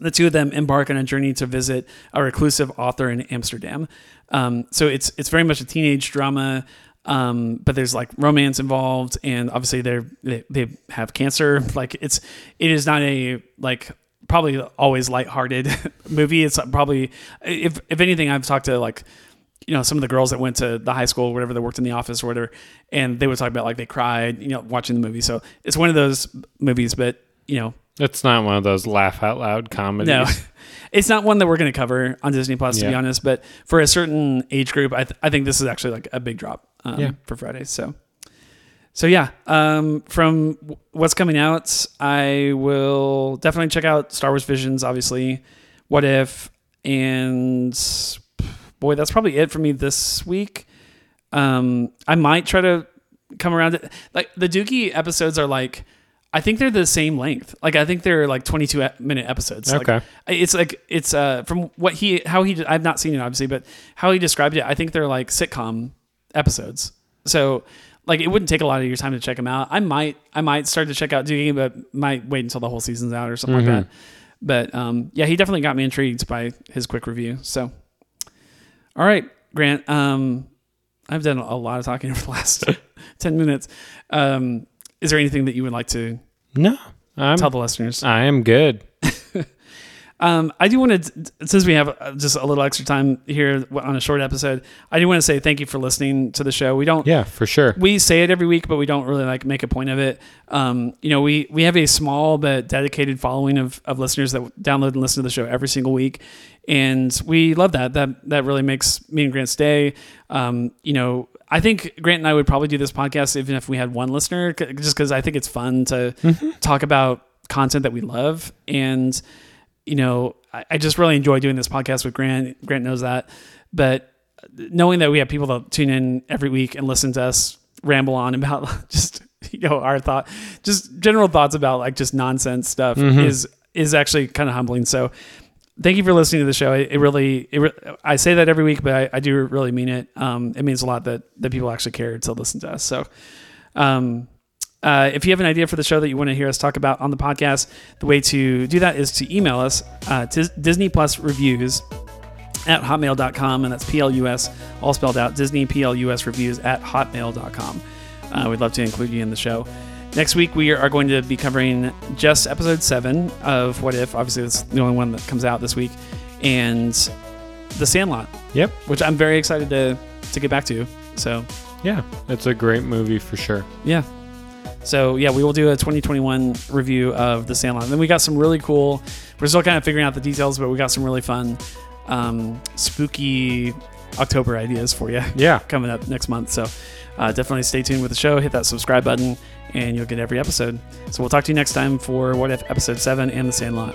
The two of them embark on a journey to visit a reclusive author in Amsterdam. Um, so it's it's very much a teenage drama, um, but there's like romance involved, and obviously they're they, they have cancer. Like it's it is not a like probably always lighthearted (laughs) movie. It's probably if if anything, I've talked to like you know some of the girls that went to the high school or whatever that worked in the office or whatever and they would talk about like they cried you know watching the movie so it's one of those movies but you know
It's not one of those laugh out loud comedies.
no (laughs) it's not one that we're going to cover on disney plus to be honest but for a certain age group i, th- I think this is actually like a big drop um,
Yeah.
for friday so so yeah um, from w- what's coming out i will definitely check out star wars visions obviously what if and boy that's probably it for me this week um, I might try to come around to like the Doogie episodes are like I think they're the same length. Like I think they're like 22 e- minute episodes. Like,
Okay.
it's like it's uh from what he how he I've not seen it obviously, but how he described it, I think they're like sitcom episodes. So like it wouldn't take a lot of your time to check them out. I might I might start to check out Doogie, but might wait until the whole season's out or something like that. But um, yeah, he definitely got me intrigued by his quick review. So all right, Grant. Um, I've done a lot of talking (laughs) over the last (laughs) 10 minutes. Um, is there anything that you would like to
No. I'm,
tell the listeners?
I am good. (laughs)
Um, I do want to, since we have uh, just a little extra time here on a short episode, I do want to say thank you for listening to the show. We don't,
Yeah, for sure.
we say it every week, but we don't really like make a point of it. Um, you know, we we have a small but dedicated following of, of listeners that download and listen to the show every single week, and we love that. That that really makes me and Grant's day. Um, you know, I think Grant and I would probably do this podcast even if we had one listener, just because I think it's fun to talk about content that we love and you know, I, I just really enjoy doing this podcast with Grant. Grant knows that, but knowing that we have people that tune in every week and listen to us ramble on about (laughs) just you know our thought, just general thoughts about like just nonsense stuff is is actually kind of humbling. So. Thank you for listening to the show. It, it really, it re- I say that every week, but I, I do really mean it. Um, it means a lot that that people actually care to listen to us. So, um, uh, if you have an idea for the show that you want to hear us talk about on the podcast, the way to do that is to email us uh, to Disney Plus Reviews at hotmail.com, and that's P-L-U-S, all spelled out, Disney P-L-U-S Reviews at hotmail.com. Uh, we'd love to include you in the show. Next week, we are going to be covering just episode seven of What If. Obviously, that's the only one that comes out this week. And The Sandlot,
Yep.
which I'm very excited to, to get back to. So,
Yeah. It's a great movie for sure.
yeah. So yeah, we will do a 2021 review of The Sandlot. And then we got some really cool. We're still kind of figuring out the details, but we got some really fun, um, spooky October ideas for you.
Yeah. (laughs)
coming up next month. So uh, definitely stay tuned with the show. Hit that subscribe button, and you'll get every episode. So we'll talk to you next time for What If episode seven and The Sandlot.